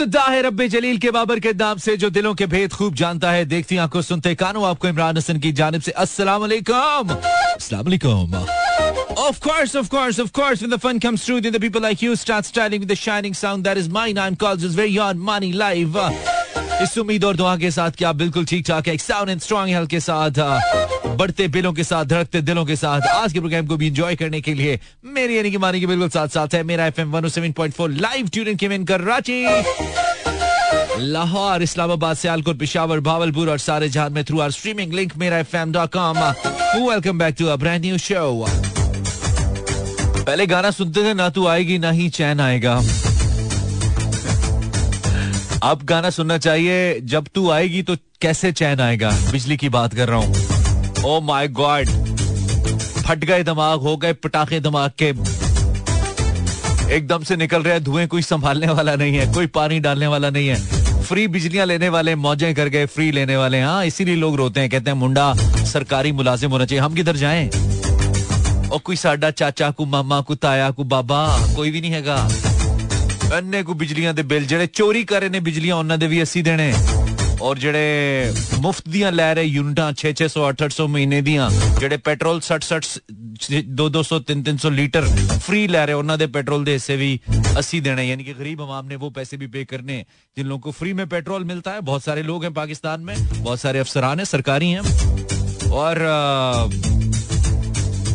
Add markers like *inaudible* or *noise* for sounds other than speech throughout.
इब्तदा है रब्बे जलील के बाबर के नाम से जो दिलों के भेद खूब जानता है देखती आँखों सुनते कानों आपको इमरान हसन की जानब से अस्सलाम वालेकुम Of course, of course, of course, when the fun comes through, then the people like you start styling with the shining sound that is mine. I'm called just very on money live. इस उम्मीद और दुआ के साथ कि आप बिल्कुल ठीक ठाक है साउंड एंड स्ट्रॉन्ग हेल्थ के साथ बढ़ते बिलों के साथ, धड़कते दिलों के साथ आज के प्रोग्राम को भी एंजॉय करने के लिए मेरी यानी कि मानी के बिल्कुल साथ साथ है। मेरा एफएम 107.4 लाइव ट्यून के इन कर रांची। लाहौर, इस्लामाबाद, सियालकोट, पिशावर, भावलपुर और सारे जहाँ में थ्रू आर स्ट्रीमिंग लिंक मेरा F M dot com welcome back to a brand new show पहले गाना सुनते थे, ना तू आएगी, ना ही चैन आएगा। अब गाना सुनना चाहिए, जब तू आएगी तो कैसे चैन आएगा? बिजली की बात कर रहा हूँ। ओ माय गॉड फट गए दिमाग हो गए पटाखे दिमाग के एकदम से निकल रहे धुएं कोई संभालने वाला नहीं है कोई पानी डालने वाला नहीं है फ्री बिजलियां लेने वाले मौजें कर गए फ्री लेने वाले हाँ इसीलिए लोग रोते हैं कहते हैं मुंडा सरकारी मुलाजिम होना चाहिए हम किधर जाएं और कोई साडा चाचा को मामा को ताया को बाबा कोई भी नहीं हैगा अन्ने को बिजलियां दे बिल जेड़े चोरी कर रहे ने बिजलियां ਉਹਨਾਂ ਦੇ ਵੀ ਅਸੀਂ ਦੇਣੇ ਔਰ ਜਿਹੜੇ ਮੁਫਤ ਦੀਆਂ ਲੈ ਰਹੇ ਯੂਨਿਟਾਂ 6-600 800 ਮਹੀਨੇ ਦੀਆਂ ਜਿਹੜੇ ਪੈਟਰੋਲ 60-60 200 300 ਲੀਟਰ फ्री ਲੈ ਰਹੇ ਉਹਨਾਂ ਦੇ ਪੈਟਰੋਲ ਦੇ ਹਿੱਸੇ ਵੀ ਅਸੀਂ ਦੇਣੇ यानी कि गरीब आवाम ने वो पैसे भी पे करने जिन लोगों को फ्री में पेट्रोल मिलता है बहुत सारे लोग हैं पाकिस्तान में बहुत सारे अफसरान हैं सरकारी हैं और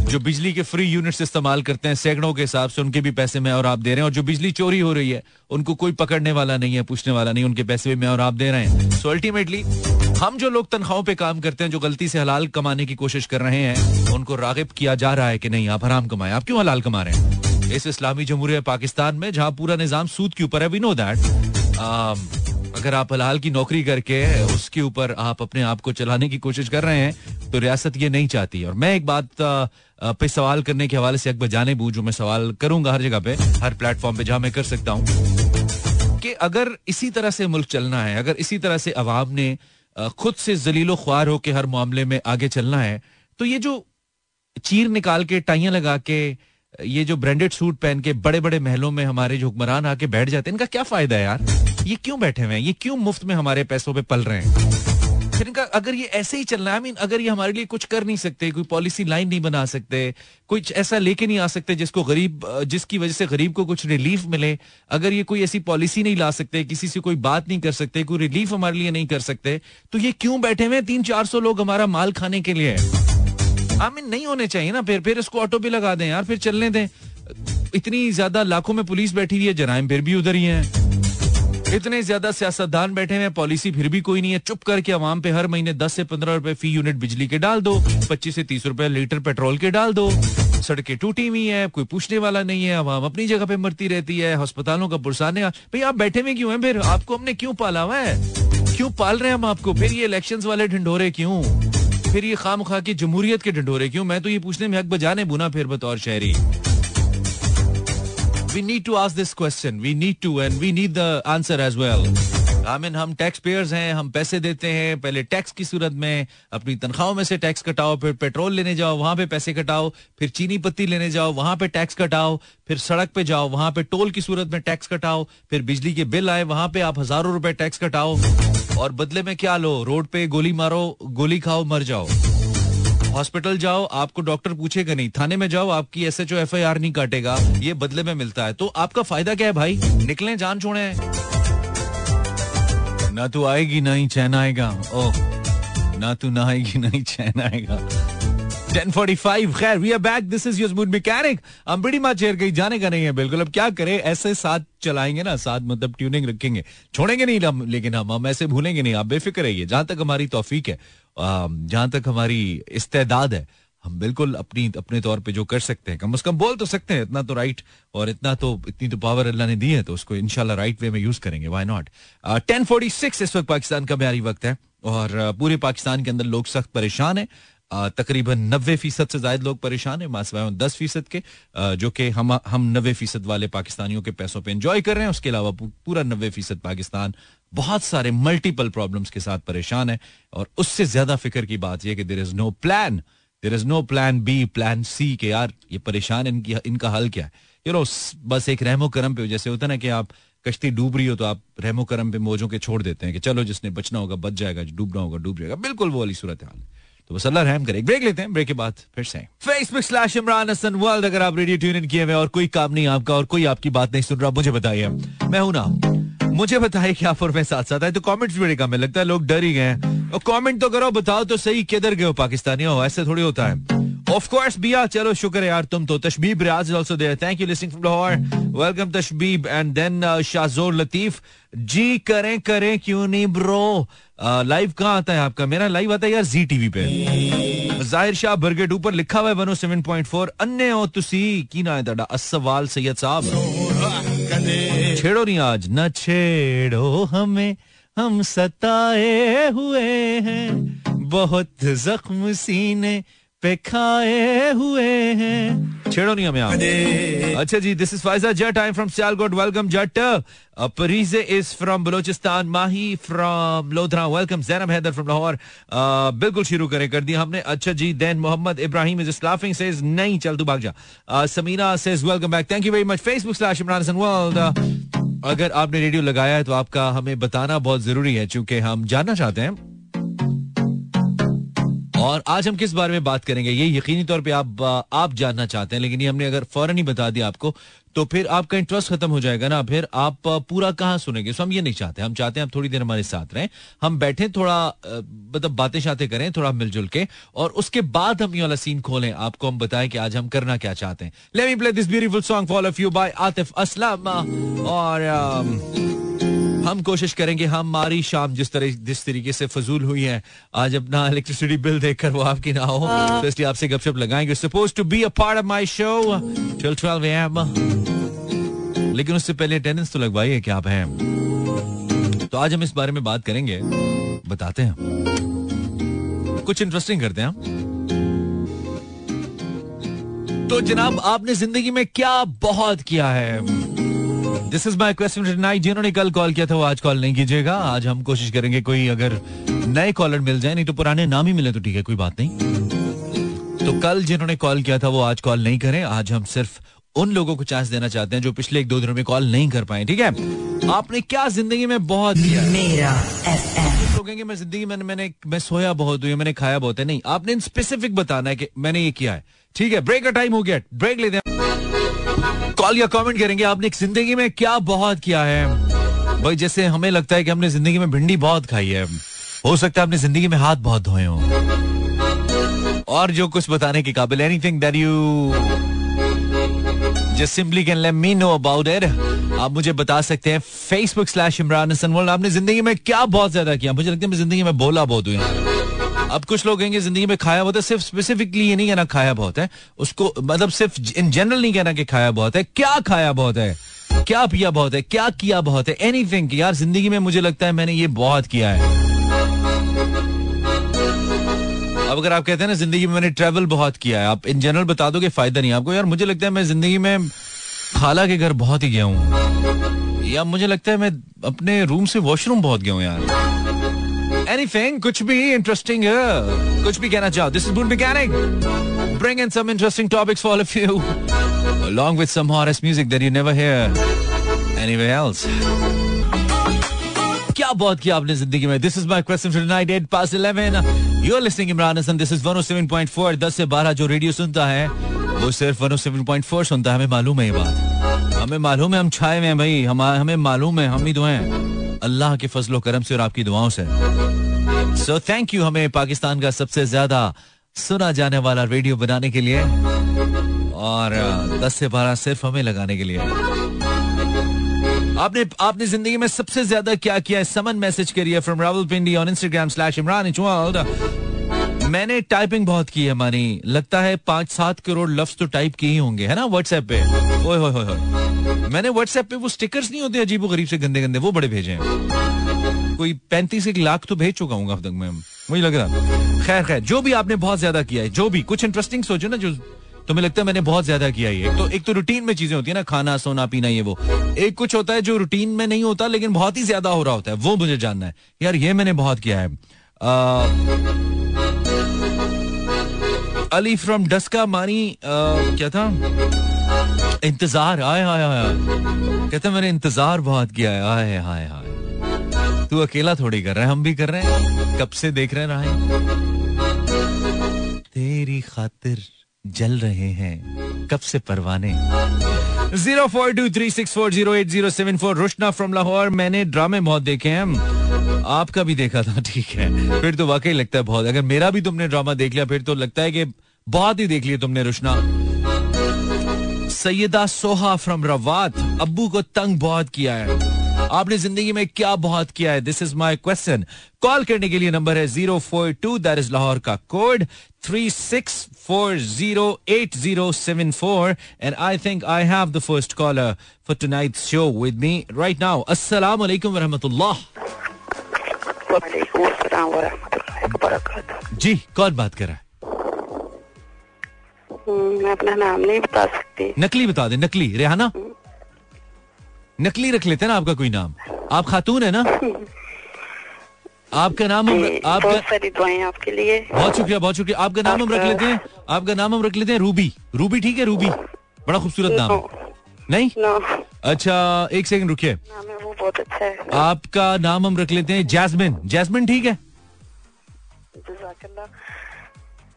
जो बिजली के फ्री यूनिट्स इस्तेमाल करते हैं, सैकड़ों के हिसाब से उनके भी पैसे में और आप दे रहे हैं। और जो बिजली चोरी हो रही है, उनको कोई पकड़ने वाला नहीं है, पूछने वाला नहीं, उनके पैसे भी मैं और आप दे रहे हैं। सो अल्टीमेटली हम जो लोग तनख्वाहों पे काम करते हैं, जो गलती से हलाल कमाने की कोशिश कर रहे हैं, उनको रागिब किया जा रहा है कि नहीं, आप हराम कमाए। आप क्यों हलाल कमा रहे हैं? इस इस्लामी जमहूरिया पाकिस्तान में, जहाँ पूरा निज़ाम सूद के ऊपर है वी नो दैट अगर आप हलाल की नौकरी करके उसके ऊपर आप अपने आप को चलाने की कोशिश कर रहे हैं तो रियासत ये नहीं चाहती। और मैं एक बात पे सवाल करने के हवाले से अकबर जाने बू जो मैं सवाल करूँगा हर जगह पे, हर प्लेटफॉर्म पे, जहाँ मैं कर सकता हूँ, कि अगर इसी तरह से मुल्क चलना है, अगर इसी तरह से अवाम ने खुद से जलीलो ख्वार होकर हर मामले में आगे चलना है तो ये जो चीर निकाल के टाइयाँ लगा के ये जो ब्रांडेड सूट पहन के बड़े बड़े महलों में हमारे जो हुक्मरान आके बैठ जाते हैं, इनका क्या फ़ायदा है यार? ये क्यों बैठे हुए हैं? ये क्यों मुफ़्त में हमारे पैसों पे पल रहे हैं? फिर इनका अगर ये ऐसे ही चलना है मीन अगर ये हमारे लिए कुछ कर नहीं सकते, कोई पॉलिसी लाइन नहीं बना सकते कुछ ऐसा लेके नहीं आ सकते जिसको गरीब, जिसकी वजह से गरीब को कुछ रिलीफ मिले, अगर ये कोई ऐसी पॉलिसी नहीं ला सकते, किसी से कोई बात नहीं कर सकते, कोई रिलीफ हमारे लिए नहीं कर सकते तो ये क्यों बैठे हुए हैं? तीन चार सौ लोग हमारा माल खाने के लिए आमीन नहीं होने चाहिए ना, फिर फिर इसको ऑटो पे लगा दें यार, फिर चलने दें। इतनी ज़्यादा लाखों में पुलिस बैठी हुई है, जराइम फिर भी उधर ही है। इतने ज़्यादा सियासतदान बैठे हुए पॉलिसी फिर भी कोई नहीं है। चुप करके अवाम पे हर महीने दस से पंद्रह रुपए फ़ी यूनिट बिजली के डाल दो, पच्चीस से तीस रुपए लीटर पेट्रोल के डाल दो। सड़कें टूटी हुई है, कोई पूछने वाला नहीं है अवाम अपनी जगह पे मरती रहती है, अस्पतालों का पुरसाने भाई, आप बैठे हुए क्यों हैं फिर? आपको हमने क्यों पाला हुआ है? क्यों पाल रहे हैं हम आपको? फिर ये इलेक्शन वाले ढिंडोरे क्यों? फिर ये खाम खा के जमहूरियत के डंडोरे क्यों? मैं तो ये पूछने में हक बजाने बुना फिर बतौर शहरी। We need to ask this question we need to and we need the answer as well Mean, हम टैक्स पेयर्स हैं हम पैसे देते हैं पहले टैक्स की सूरत में अपनी तनख्वाहों में से टैक्स कटाओ फिर पेट्रोल लेने जाओ वहाँ पे पैसे कटाओ फिर चीनी पत्ती लेने जाओ वहाँ पे टैक्स कटाओ फिर सड़क पे जाओ वहाँ पे टोल की सूरत में टैक्स कटाओ फिर बिजली के बिल आए वहाँ पे आप हज़ारों रुपए टैक्स कटाओ और बदले में क्या लो रोड पे गोली मारो गोली खाओ मर जाओ। हॉस्पिटल जाओ आपको डॉक्टर पूछेगा नहीं थाने में जाओ आपकी S H O F I R नहीं काटेगा ये बदले में मिलता है। तो आपका फ़ायदा क्या है भाई? निकले जान छोड़े। ना तू आएगी, ना ही चैन आएगा। ओह, ना तू ना आएगी, ना ही चैन आएगा। 1045 खैर we are back this is your mood mechanic हम बड़ी माँ चेयर कहीं जाने का नहीं है बिल्कुल। अब क्या करें? ऐसे साथ चलाएँगे ना, साथ मतलब ट्यूनिंग रखेंगे। छोड़ेंगे नहीं हम, लेकिन हम हम ऐसे भूलेंगे नहीं। आप बेफिक्र रहिए, जहाँ तक हमारी तौफीक है जहाँ तक हमारी इस्तेदाद है। हम बिल्कुल अपनी, अपने तौर पे जो कर सकते हैं, कम अज कम बोल तो सकते हैं, इतना तो राइट और इतना तो इतनी तो पावर अल्लाह ने दी है तो उसको इनशाला राइट वे में यूज़ करेंगे why not ten forty six इस वक्त पाकिस्तान का म्यारी वक्त है और पूरे पाकिस्तान के अंदर लोग सख्त परेशान है। तकरीबन नब्बे फ़ीसद से ज़्यादा लोग परेशान है मासवाए दस फ़ीसद के जो कि हम हम नब्बे फ़ीसद वाले पाकिस्तानियों के पैसों पे एंजॉय कर रहे हैं, उसके अलावा पूरा नब्बे फ़ीसद पाकिस्तान बहुत सारे मल्टीपल प्रॉब्लम्स के साथ परेशान है और उससे ज़्यादा फ़िक्र की बात यह कि there is no plan there is no plan B plan C के यार, ये परेशान इनकी, इनका हल क्या है? यू नो बस एक रहमो करम पे जैसे होता है ना कि आप कश्ती डूब रही हो तो आप रहमो करम पे मौजों के छोड़ देते हैं कि चलो, जिसने बचना होगा, बच जाएगा डूबना होगा, डूब जाएगा। बिल्कुल वो वाली सूरत हाल तो बस अल्लाह रहम करे। ब्रेक लेते हैं, ब्रेक के बाद फिर से। Facebook slash Imran Hasan world अगर आप रेडियो ट्यून इन किए हुए और कोई काम नहीं आपका और कोई आपकी बात नहीं सुन रहा, मुझे बताइए। मैं हूँ ना। मुझे बताए क्या फॉर में साथ साथ आए तो कॉमेंट्स बड़े कम है, लगता है लोग डर ही गए और कमेंट तो करो, बताओ तो सही किधर गए हो पाकिस्तानी हो ऐसे थोड़ी होता है। ऑफ़ कोर्स बिया, चलो, शुक्र है यार, तुम तो। Tashbeeb Riaz also there thank you listening from Lahore welcome Tashbeeb. And then Shajor Latif, ji, करें करें, क्यों नहीं ब्रो लाइव uh, कहाँ आता है आपका? मेरा लाइव आता है यार जी टीवी पे। ज़ाहिर शाह बर्गेट ऊपर लिखा हुआ है one O seven point four अन्य हो, तुसी, की ना है सवाल सैयद साहब। छेड़ो नहीं आज न छेड़ो हमें। हम सताए हुए हैं। बहुत जख्म सीने पे खाए हुए हैं। छेड़ो नहीं हमें आप। अच्छा जी this is Faiza Jatt I from Sialkot welcome Jatt Parizay is from Balochistan Mahi from Lodhran welcome Zainab Haider from Lahore बिल्कुल शुरू करें कर दिया हमने अच्छा जी then Mohammad Ibrahim is laughing says नहीं चल तू भाग जा Sameena says welcome back thank you very much Facebook slash Imran Hasan world अगर आपने रेडियो लगाया है तो आपका हमें बताना बहुत ज़रूरी है क्योंकि हम जानना चाहते हैं और आज हम किस बारे में बात करेंगे, ये यकीनी तौर पे आप आप जानना चाहते हैं, लेकिन ये हमने अगर फ़ौरन ही बता दिया आपको तो फिर आपका इंटरेस्ट खत्म हो जाएगा ना, फिर आप, पूरा कहाँ सुनेंगे? सो हम ये नहीं चाहते, हम चाहते हैं आप थोड़ी देर हमारे साथ रहें, हम बैठे थोड़ा मतलब बातें शातें करें, थोड़ा मिलजुल के, और उसके बाद हम ये वाला सीन खोलें, आपको हम बताएँ कि आज हम करना क्या चाहते हैं। Let me play this beautiful song for of you by Atif Aslam और हम कोशिश करेंगे हमारी शाम जिस तरह जिस तरीके से फजूल हुई है आज अपना इलेक्ट्रिसिटी बिल देखकर वो आपकी ना हो। तो इसलिए आपसे गपशप लगाएँगे। Suppose to be a part of my show till 12 AM लेकिन उससे पहले अटेंडेंस तो लगवाइए क्या आप हैं। तो आज हम इस बारे में बात करेंगे। बताते हैं। कुछ इंटरेस्टिंग करते हैं तो जनाब आपने ज़िंदगी में क्या बहुत किया है? This is my question night जिन्होंने कल कॉल किया था वो आज कॉल नहीं कीजिएगा। आज हम कोशिश करेंगे कोई अगर नए कॉलर मिल जाए नहीं तो पुराने नाम ही मिले तो ठीक है कोई बात नहीं। तो कल जिन्होंने कॉल किया था वो आज कॉल नहीं करें। आज हम सिर्फ़ उन लोगों को चांस देना चाहते हैं जो पिछले एक दो दिनों में कॉल नहीं कर पाए ठीक है? आपने क्या ज़िंदगी में बहुत किया? मेरा मैं ज़िंदगी में मैंने मैं सोया बहुत हुई मैंने खाया बहुत है? नहीं आपने इन स्पेसिफिक बताना है कि मैंने ये किया है। ठीक है ब्रेक का टाइम हो गया। ब्रेक लेते हैं। कॉल या कमेंट करेंगे, आपने ज़िंदगी में क्या बहुत किया है? भाई, जैसे हमें लगता है कि हमने ज़िंदगी में भिंडी बहुत खाई है। हो सकता है आपने ज़िंदगी में हाथ बहुत धोए हो। और जो कुछ बताने के काबिल anything that you just simply can let me know about it आप मुझे बता सकते हैं। Facebook slash Imran Hasan world आपने ज़िंदगी में क्या बहुत ज़्यादा किया? मुझे लगता है मैं ज़िंदगी में बोला बहुत हुई अब कुछ लोग कहेंगे, ज़िंदगी में खाया बहुत है। सिर्फ़ स्पेसिफिकली ये नहीं कहना खाया बहुत है। उसको मतलब सिर्फ़ इन जनरल नहीं कहना कि खाया बहुत है। क्या खाया बहुत है? क्या पिया बहुत है? क्या किया बहुत है? एनीथिंग यार, ज़िंदगी में मुझे लगता है मैंने ये बहुत किया है। अब अगर आप कहते हैं ना, ज़िंदगी में मैंने ट्रेवल बहुत किया है, आप इन जनरल बता दो कि फ़ायदा नहीं आपको। यार, मुझे लगता है मैं ज़िंदगी में खाला के घर बहुत ही गया हूँ। या मुझे लगता है मैं अपने रूम से वॉशरूम बहुत गया हूँ यार। एनीथिंग कुछ भी इंटरेस्टिंग कुछ भी कहना चाहो दिस इज़ बुन mechanic bring in some interesting topics for all of you, *laughs* along with some hottest music that you never hear anywhere else. क्या बहुत किया आपने ज़िंदगी में? This is my question for night at past eleven you are listening Imran Hasan this is 107.4 10 से 12 जो radio सुनता है, वो सिर्फ़ 107.4 सुनता है, हमें मालूम है ये बात। हमें मालूम है, हम छाए हुए हैं भाई। हम हमें मालूम है, हम ही तो हैं। अल्लाह के फजलो करम से और आपकी दुआओं से। सो थैंक यू हमें पाकिस्तान का सबसे ज़्यादा सुना जाने वाला रेडियो बनाने के लिए और दस से बारह सिर्फ़ हमें लगाने के लिए। आपने आपने ज़िंदगी में सबसे ज़्यादा क्या किया है? समन मैसेज करिए from Rawalpindi on Instagram slash Imran मैंने टाइपिंग बहुत की है, मानी। लगता है पाँच सात करोड़ लफ्ज तो टाइप किए होंगे, है ना? व्हाट्सएप पे। ओए, होए होए मैंने व्हाट्सएप पे वो स्टिकर्स नहीं होते अजीब गरीब से गंदे गंदे वो बड़े भेजे हैं। कोई पैंतीस एक लाख तो भेज चुका हूँ अब तक मैं मुझे लग रहा। खैर खैर, जो भी आपने बहुत ज़्यादा किया है, जो भी, कुछ इंटरेस्टिंग सोचो ना, जो तो मुझे लगता है मैंने बहुत ज़्यादा किया है। तो एक तो रूटीन में चीज़ें होती है ना, खाना, सोना, पीना, ये वो। एक कुछ होता है जो रूटीन में नहीं होता, लेकिन बहुत ही ज़्यादा हो रहा होता है, वो मुझे जानना है। यार, ये मैंने बहुत किया है। अली फ्रॉम डस्का मानी क्या था? इंतज़ार, आए हाय हाय कहते मैंने इंतज़ार बहुत किया है, आए हाय हाय तू अकेला थोड़ी कर रहा है, हम भी कर रहे हैं। कब से देख रहे हैं तेरी खातिर जल रहे हैं। कब से परवाने zero four two three six four zero eight zero seven four Roshna from Lahore. मैंने ड्रामे बहुत देखे हैं। आपका भी देखा था, ठीक है। फिर तो वाकई लगता है बहुत। अगर मेरा भी तुमने ड्रामा देख लिया, फिर तो लगता है कि बहुत ही देख लिया तुमने रोशना सैयदा सोहा फ्रॉम रवात। अब्बू को तंग बहुत किया है। आपने ज़िंदगी में क्या बहुत किया है? This is my question call करने के लिए नंबर है zero four two that is Lahore का code three six four zero eight zero seven four and I think I have the first caller for tonight show with me right now अस्सलाम वालेकुम वरहमतुल्लाह जी कौन बात कर रहा है? हम्म, मैं अपना नाम नहीं बता सकती। नकली बता दे नकली। रेहाना? नकली रख लेते हैं ना आपका कोई नाम। आप खातून है ना? आपका नाम हम आपका बहुत सारी दुआएँ आपके लिए। बहुत शुक्रिया बहुत शुक्रिया। आपका नाम हम रख लेते हैं। आपका नाम हम रख लेते हैं रूबी। रूबी ठीक है रूबी। बड़ा खूबसूरत नाम। है नहीं अच्छा एक सेकंड रुकिए। नाम वो बहुत अच्छा है। आपका नाम हम रख लेते हैं जैस्मिन। जैस्मिन ठीक है?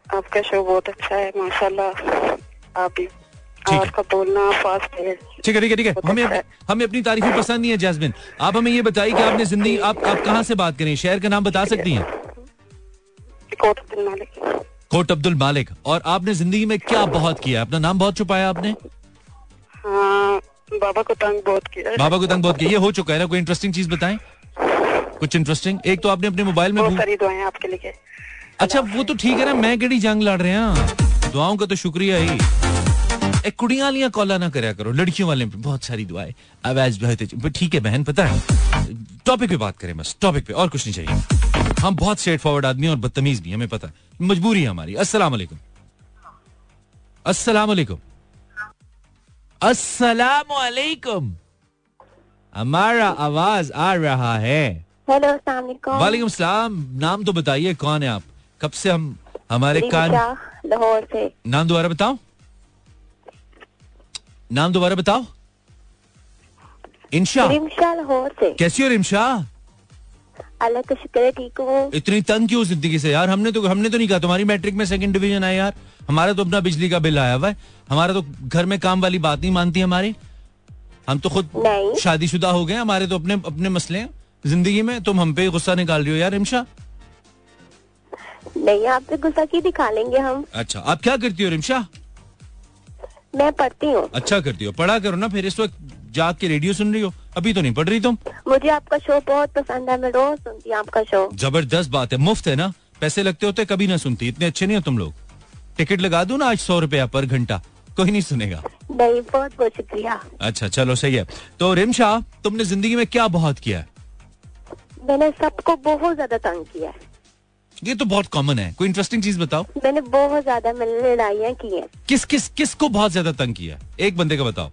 आपका शो बहुत अच्छा है माशाल्लाह। आप भी। है। बोलना फास्ट है। ठीक है ठीक है ठीक है। हमें हमें अपनी तारीफें पसंद नहीं है जैस्मिन। आप हमें ये बताइए कि आपने ज़िंदगी आप आप कहाँ से बात करें? शहर का नाम बता सकती हैं? कोट अब्दुल मालिक। कोट अब्दुल मालिक। और आपने ज़िंदगी में क्या बहुत किया? अपना नाम बहुत छुपाया आपने? हाँ बाबा को तंग बहुत किया। बाबा को तंग बहुत किया। ये हो चुका है ना? कोई इंटरेस्टिंग चीज़ बताएँ? कुछ इंटरेस्टिंग एक तो आपने अपने मोबाइल में बहुत सारी दुआएँ आपके लिए। अच्छा वो तो ठीक है ना? मैं केड़ी जंग लड़ रहे हैं दुआओं का तो शुक्रिया ही। एक कुड़ियाँ वालियाँ कॉला ना करया करो लड़कियों वाले पे बहुत सारी दुआएँ आवाज़ बहुत ठीक है बहन पता है टॉपिक पे बात करें बस टॉपिक पे और कुछ नहीं चाहिए। हम बहुत स्ट्रेट फॉरवर्ड आदमी और बदतमीज भी हमें पता है। मजबूरी है हमारी। अस्सलाम वालेकुम। अस्सलाम वालेकुम। अस्सलाम वालेकुम। हमारा आवाज़ आ रहा है। हेलो वालेकुम। वालेकुम सलाम। नाम तो बताइए कौन है आप? कब से हम हमारे कान लाहौर से। नाम दोबारा बताओ। नाम दोबारा बताओ। इंशा कैसी हो रिमशा अल्लाह का शुक्र है ठीक हूँ। इतनी तंग क्यों ज़िंदगी से? यार हमने तो हमने तो नहीं कहा तुम्हारी मैट्रिक में सेकंड डिवीज़न आया यार। हमारा तो अपना बिजली का बिल आया हुआ है। हमारा तो घर में काम वाली बात नहीं मानती हमारी। हम तो खुद। शादीशुदा हो गए हमारे तो अपने अपने मसले हैं ज़िंदगी में। तुम हम पे गुस्सा निकाल रही हो यार रिमशा नहीं आपसे गुस्सा की दिखा लेंगे हम? अच्छा आप क्या करती हो रिमशा मैं पढ़ती हूँ। अच्छा करती हो। पढ़ा करो ना फिर इस वक्त जाग के रेडियो सुन रही हो। अभी तो नहीं पढ़ रही तुम? मुझे आपका शो बहुत पसंद है मैं रोज सुनती हूँ आपका शो ज़बरदस्त बात है मुफ़्त है ना? पैसे लगते होते कभी ना सुनती इतने अच्छे नहीं हो तुम लोग। टिकट लगा दो ना आज सौ रुपया पर घंटा कोई नहीं सुनेगा। नहीं बहुत बहुत शुक्रिया। अच्छा चलो सही है। तो रिमशा तुमने ज़िंदगी में क्या बहुत किया है? मैंने सबको बहुत ज़्यादा तंग किया है। ये तो बहुत कॉमन है। कोई इंटरेस्टिंग चीज़ बताओ। मैंने बहुत ज़्यादा मैंने लड़ाइयाँ की हैं। किस किस किस को बहुत ज़्यादा तंग किया? एक बंदे का बताओ।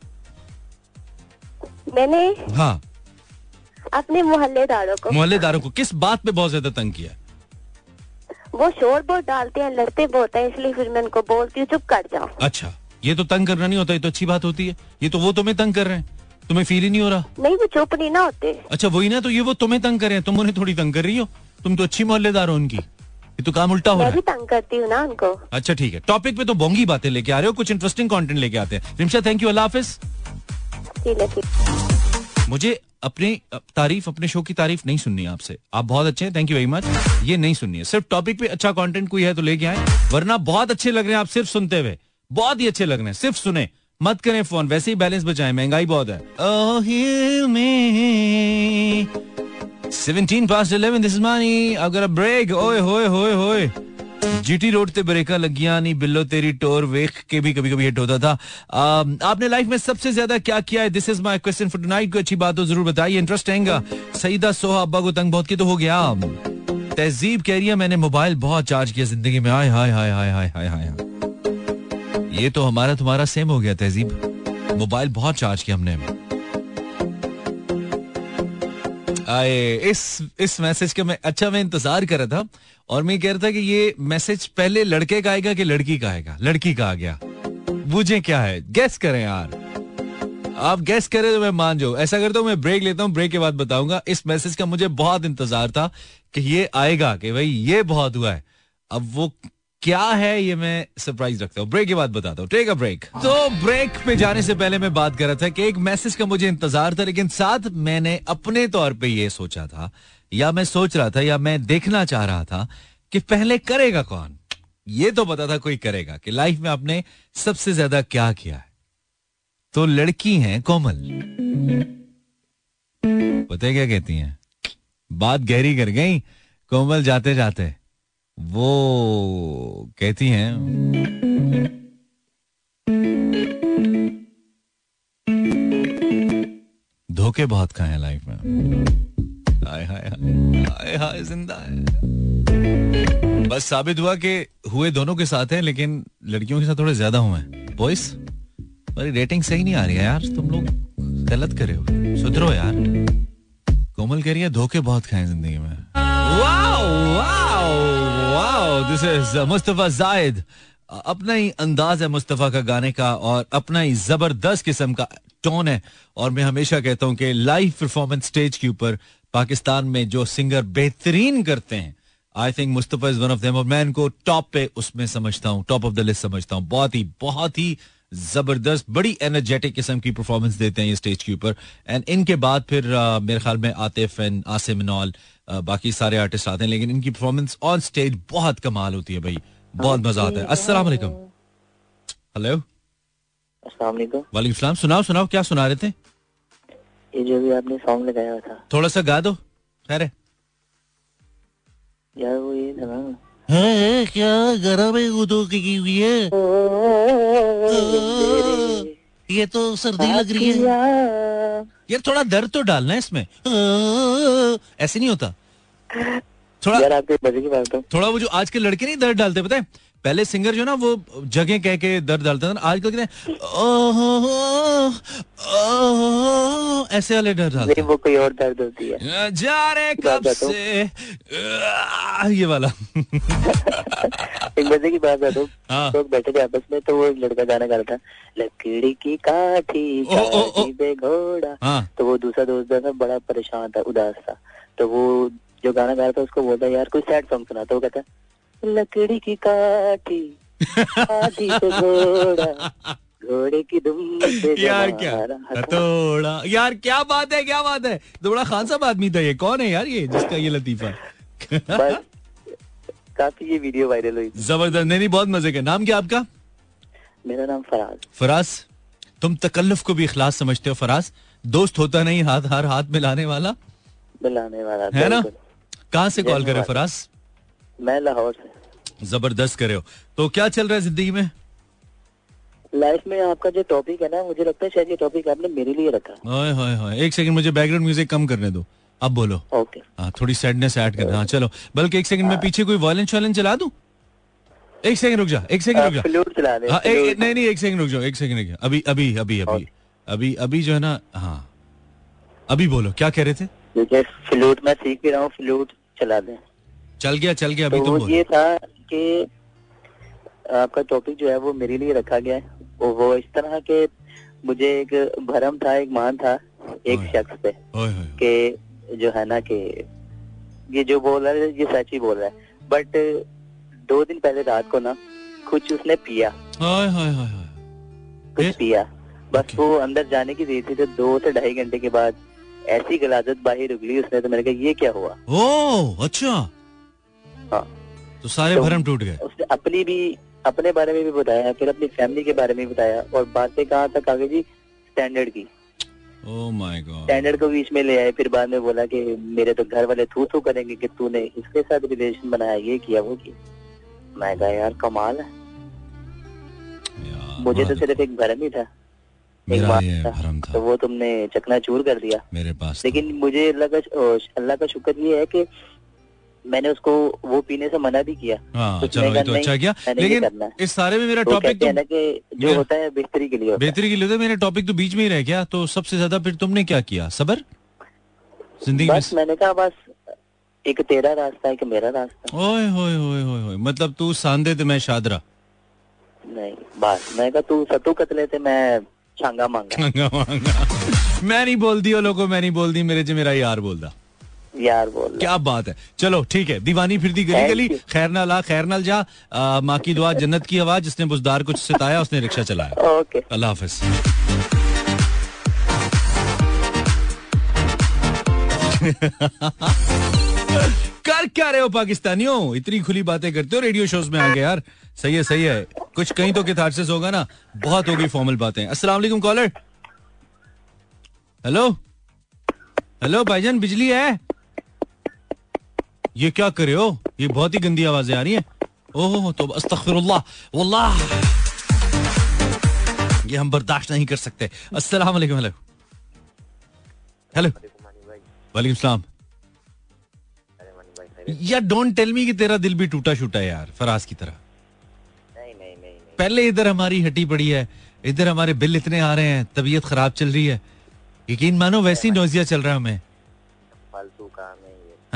मैंने हाँ। अपने मोहल्लेदारों को। मोहल्लेदारों को किस बात पे बहुत ज़्यादा तंग किया? वो शोर बहुत डालते हैं लड़ते बहुत है इसलिए फिर मैं उनको बोलती हूँ चुप कर जाओ। अच्छा ये तो तंग करना नहीं होता ये तो अच्छी बात होती है। ये तो वो तुम्हें तंग कर रहे हैं। तुम्हें फील ही नहीं हो रहा। नहीं वो चुप नहीं ना होते। अच्छा वही ना तो ये वो तुम्हें तंग कर रहे हैं। तुम उन्हें थोड़ी तंग कर रही हो। तुम तो अच्छी मोहल्लेदार हो उनकी। ये तो काम उल्टा हो रहा मैं है। भी तंग करती हूँ ना उनको। अच्छा ठीक है। टॉपिक पे तो बोंगी बातें लेके आ रहे हो कुछ इंटरेस्टिंग कंटेंट लेके आते हैं। रिमशा थैंक यू अल्लाह हाफिज। है मुझे अपनी तारीफ़ अपने शो की तारीफ़ नहीं सुननी आपसे। आप बहुत अच्छे हैं थैंक यू वेरी मच ये नहीं सुननी है। सिर्फ़ टॉपिक पे अच्छा कंटेंट कोई है तो लेके आए वरना बहुत अच्छे लग रहे हैं आप सिर्फ़ सुनते हुए। बहुत ही अच्छे लग रहे हैं सिर्फ़ सुने। मत करें फ़ोन वैसे ही बैलेंस बचाएँ महँगाई बहुत है. 17 past 11 this is money I've got a break. ओए होए होए होए जीटी रोड ते ब्रेका लगियाँ नहीं बिल्लो तेरी टोर वेख के भी कभी कभी हिट होता था। Um, आपने लाइफ में सबसे ज़्यादा क्या किया है? This is my question for tonight कोई अच्छी बात हो ज़रूर बताइए। इंटरेस्टिंग सईदा सोहा अब्बा को तंग बहुत की तो हो गया। तहजीब कह रही है मैंने मोबाइल बहुत चार्ज किया ज़िंदगी में। हाय हाय हाय हाय हाय हाय हाय। ये तो हमारा तुम्हारा सेम हो गया तहजीब। मोबाइल बहुत चार्ज किया हमने। इस इस मैसेज का मैं अच्छा मैं इंतज़ार कर रहा था और मैं कह रहा था कि ये मैसेज पहले लड़के का आएगा कि लड़की का आएगा? लड़की का आ गया। बूझे क्या है? गेस करें यार। आप गेस करें तो मैं मान जाऊँ। ऐसा करता हूँ, मैं ब्रेक लेता हूँ ब्रेक के बाद बताऊँगा। इस मैसेज का मुझे बहुत इंतज़ार था कि ये आएगा कि भाई ये बहुत हुआ है। अब वो क्या है ये मैं सरप्राइज़ रखता हूँ। ब्रेक के बाद बताता हूँ। टेक अ ब्रेक तो ब्रेक पे जाने से पहले मैं बात कर रहा था कि एक मैसेज का मुझे इंतज़ार था, लेकिन साथ मैंने अपने तौर पे ये सोचा था, या मैं सोच रहा था, या मैं देखना चाह रहा था कि पहले करेगा कौन? ये तो पता था कोई करेगा कि लाइफ में आपने सबसे ज़्यादा क्या किया है। तो लड़की हैं कोमल। पता क्या कहती हैं? बात गहरी कर गई। कोमल जाते जाते वो कहती हैं, धोखे बहुत खाए हैं लाइफ में. हाय हाय हाय हाय ज़िंदा है। बस साबित हुआ कि हुए दोनों के साथ हैं, लेकिन लड़कियों के साथ थोड़े ज़्यादा हुए हैं। बॉयस मेरी रेटिंग सही नहीं आ रही है यार। तुम लोग गलत करे हो। सुधरो यार। कोमल कह रही है, धोखे बहुत खाए ज़िंदगी में। Wow this is Mustafa Zaid अपना ही अंदाज है मुस्तफ़ा का गाने का और अपना ही ज़बरदस्त किस्म का टोन है। और मैं हमेशा कहता हूँ कि लाइव परफॉर्मेंस स्टेज के ऊपर पाकिस्तान में जो सिंगर बेहतरीन करते हैं I think Mustafa is one of them और मैं इनको टॉप पे उसमें समझता हूँ टॉप ऑफ़ द लिस्ट समझता हूँ। बहुत ही बहुत ही ज़बरदस्त बड़ी एनर्जेटिक किस्म की परफॉर्मेंस देते हैं ये स्टेज के ऊपर। एंड इनके बाद फिर uh, मेरे ख्याल में आतिफ एंड आसिम नॉल बाकी सारे आर्टिस्ट आते हैं लेकिन इनकी परफॉर्मेंस ऑन स्टेज बहुत कमाल होती है भाई बहुत मज़ा आता है अस्सलाम वालेकुम हेलो वालेकुम सलाम सुनाओ सुनाओ क्या सुना रहे थे ये जो भी आपने सॉन्ग लगाया था थोड़ा सा गा दो खैर यार वो ये था ना है क्या गरम है तो की हुई है ये तो सर्दी लग रही है। यार थोड़ा दर्द तो डालना है इसमें। ऐसे नहीं होता। थोड़ा यार थोड़ा वो जो आज के लड़के नहीं दर्द डालते पता है? पहले सिंगर जो ना वो जगह कह के दर्द डालता था आजकल कहते हैं ऐसे वाले दर्द डालते वो कोई और दर्द होती है। जा रे कब से ये वाला। एक बजे की बात बताओ हाँ। लोग बैठे थे आपस में तो वो लड़का गाना गा रहा था लकड़ी की काठी पे घोड़ा। हाँ। तो वो दूसरा दोस्त था बड़ा परेशान था उदास था। तो वो जो गाना गा रहा था उसको बोलता यार कोई सैड सॉन्ग सुना। तो वो कहता लकड़ी की काठी आधी तो घोड़ा घोड़े की दुम *laughs* यार क्या हथौड़ा यार क्या बात है क्या बात है। तो बड़ा खान साहब आदमी था ये। कौन है यार ये जिसका ये लतीफा? काफ़ी ये वीडियो वायरल हुई। ज़बरदस्त। नहीं नहीं बहुत मज़े का। नाम क्या आपका? मेरा नाम फराज। फराज तुम तकल्लुफ को भी इखलास समझते हो फराज। दोस्त होता नहीं हाथ हर हाथ मिलाने वाला। मिलाने वाला है ना? कहाँ से कॉल करे फराज? मैं लाहौर से। ज़बरदस्त करे हो। तो क्या चल रहा है ज़िंदगी में? लाइफ में आपका जो टॉपिक है ना मुझे लगता है शायद ये टॉपिक आपने मेरे लिए रखा। हाय हाय हाय एक सेकंड मुझे बैकग्राउंड म्यूज़िक कम करने दो। अब बोलो। ओके हाँ थोड़ी सैडनेस ऐड कर हाँ चलो। बल्कि एक सेकंड में पीछे कोई वॉयलेंस वॉयलेंस चला दूँ? एक सेकंड रुक जा एक सेकंड रुक जा। फ्लूट चला दे हाँ एक नहीं नहीं एक सेकंड रुक जाओ एक सेकंड रुक जाओ। अभी अभी अभी अभी। अभी अभी जो है ना हाँ। अभी बोलो क्या कह रहे थे? फ्लूट मैं सीख भी रहा हूँ फ्लूट चला दें। चल गया चल गया अभी तो तुम ये था कि आपका टॉपिक जो है वो मेरे लिए रखा गया है। वो, इस तरह के मुझे एक भरम था एक मान था एक शख्स पे कि जो है ना कि ये जो बोल रहा है ये सच ही बोल रहा है। बट दो दिन पहले रात को ना कुछ उसने पिया। हाय हाय हाय कुछ पिया। बस वो अंदर जाने की दी थी तो दो से ढाई घंटे के बाद ऐसी गलाजत बाहर उगली उसने तो मैंने कहा ये क्या हुआ? ओ अच्छा। हाँ। तो सारे तो भरम टूट गए। उसने अपनी भी अपने बारे में भी बताया फिर अपनी फैमिली के बारे में बताया और बातें कहाँ तक आगे जी? स्टैंडर्ड की। Oh स्टैंडर्ड को बीच में ले आए फिर बाद में बोला कि मेरे तो घर वाले थू थू करेंगे कि तूने इसके साथ रिलेशन बनाया ये किया वो किया। मैं कहा यार कमाल है। मुझे तो सिर्फ़ एक भरम ही था। एक बात था। तो वो तुमने चकना चूर कर दिया। मेरे पास लेकिन मुझे अल्लाह का अल्लाह का शुक्र ये है कि मैंने उसको वो पीने से मना भी किया। हाँ, चलो तो अच्छा किया। लेकिन इस सारे में मेरा टॉपिक तो, तो जो होता है बेहतरी के लिए बेहतरी के लिए तो मेरा टॉपिक तो बीच में ही रह गया। तो सबसे ज़्यादा फिर तुमने क्या किया? सबर? ज़िंदगी में मैंने कहा बस एक तेरा रास्ता एक मेरा रास्ता। ओए होए होए होए मतलब तू सांदे तो मैं शादरा। नहीं बस मैं कहा तू सत्तू कतले थे मैं छांगा मांगा। मैं नहीं बोल दी लोगों मैं नहीं बोल दी मेरे जो मेरा यार बोल दा यार बोल क्या बात है। चलो ठीक है। दीवानी फिर दी गली गली। खैर ना ला खैर नल जा। माँ की दुआ जन्नत की आवाज़ जिसने बुजदार कुछ सिताया उसने रिक्शा चलाया। ओके अल्लाह हाफिज। कर क्या रहे हो पाकिस्तानियों? इतनी खुली बातें करते हो रेडियो शोज़ में आगे यार। सही है सही है। कुछ कहीं तो किथारसिस होगा ना। बहुत होगी फॉर्मल बातें। अस्सलाम वालेकुम कॉलर हेलो हेलो भाईजान बिजली है? ये क्या करे हो? ये बहुत ही गंदी आवाज़ें आ रही हैं। ओह तो अस्तगफिरुल्लाह। वल्लाह। ये हम बर्दाश्त नहीं कर सकते। अस्सलाम वालेकुम, हेलो। हेलो। वालेकुम सलाम। या डोंट टेल मी कि तेरा दिल भी टूटा छूटा है यार, फराज की तरह। नहीं नहीं नहीं। पहले इधर हमारी हटी पड़ी है, इधर हमारे बिल इतने आ रहे हैं, तबीयत खराब चल रही है। यकीन मानो, वैसी नोजिया चल रहा है हमें।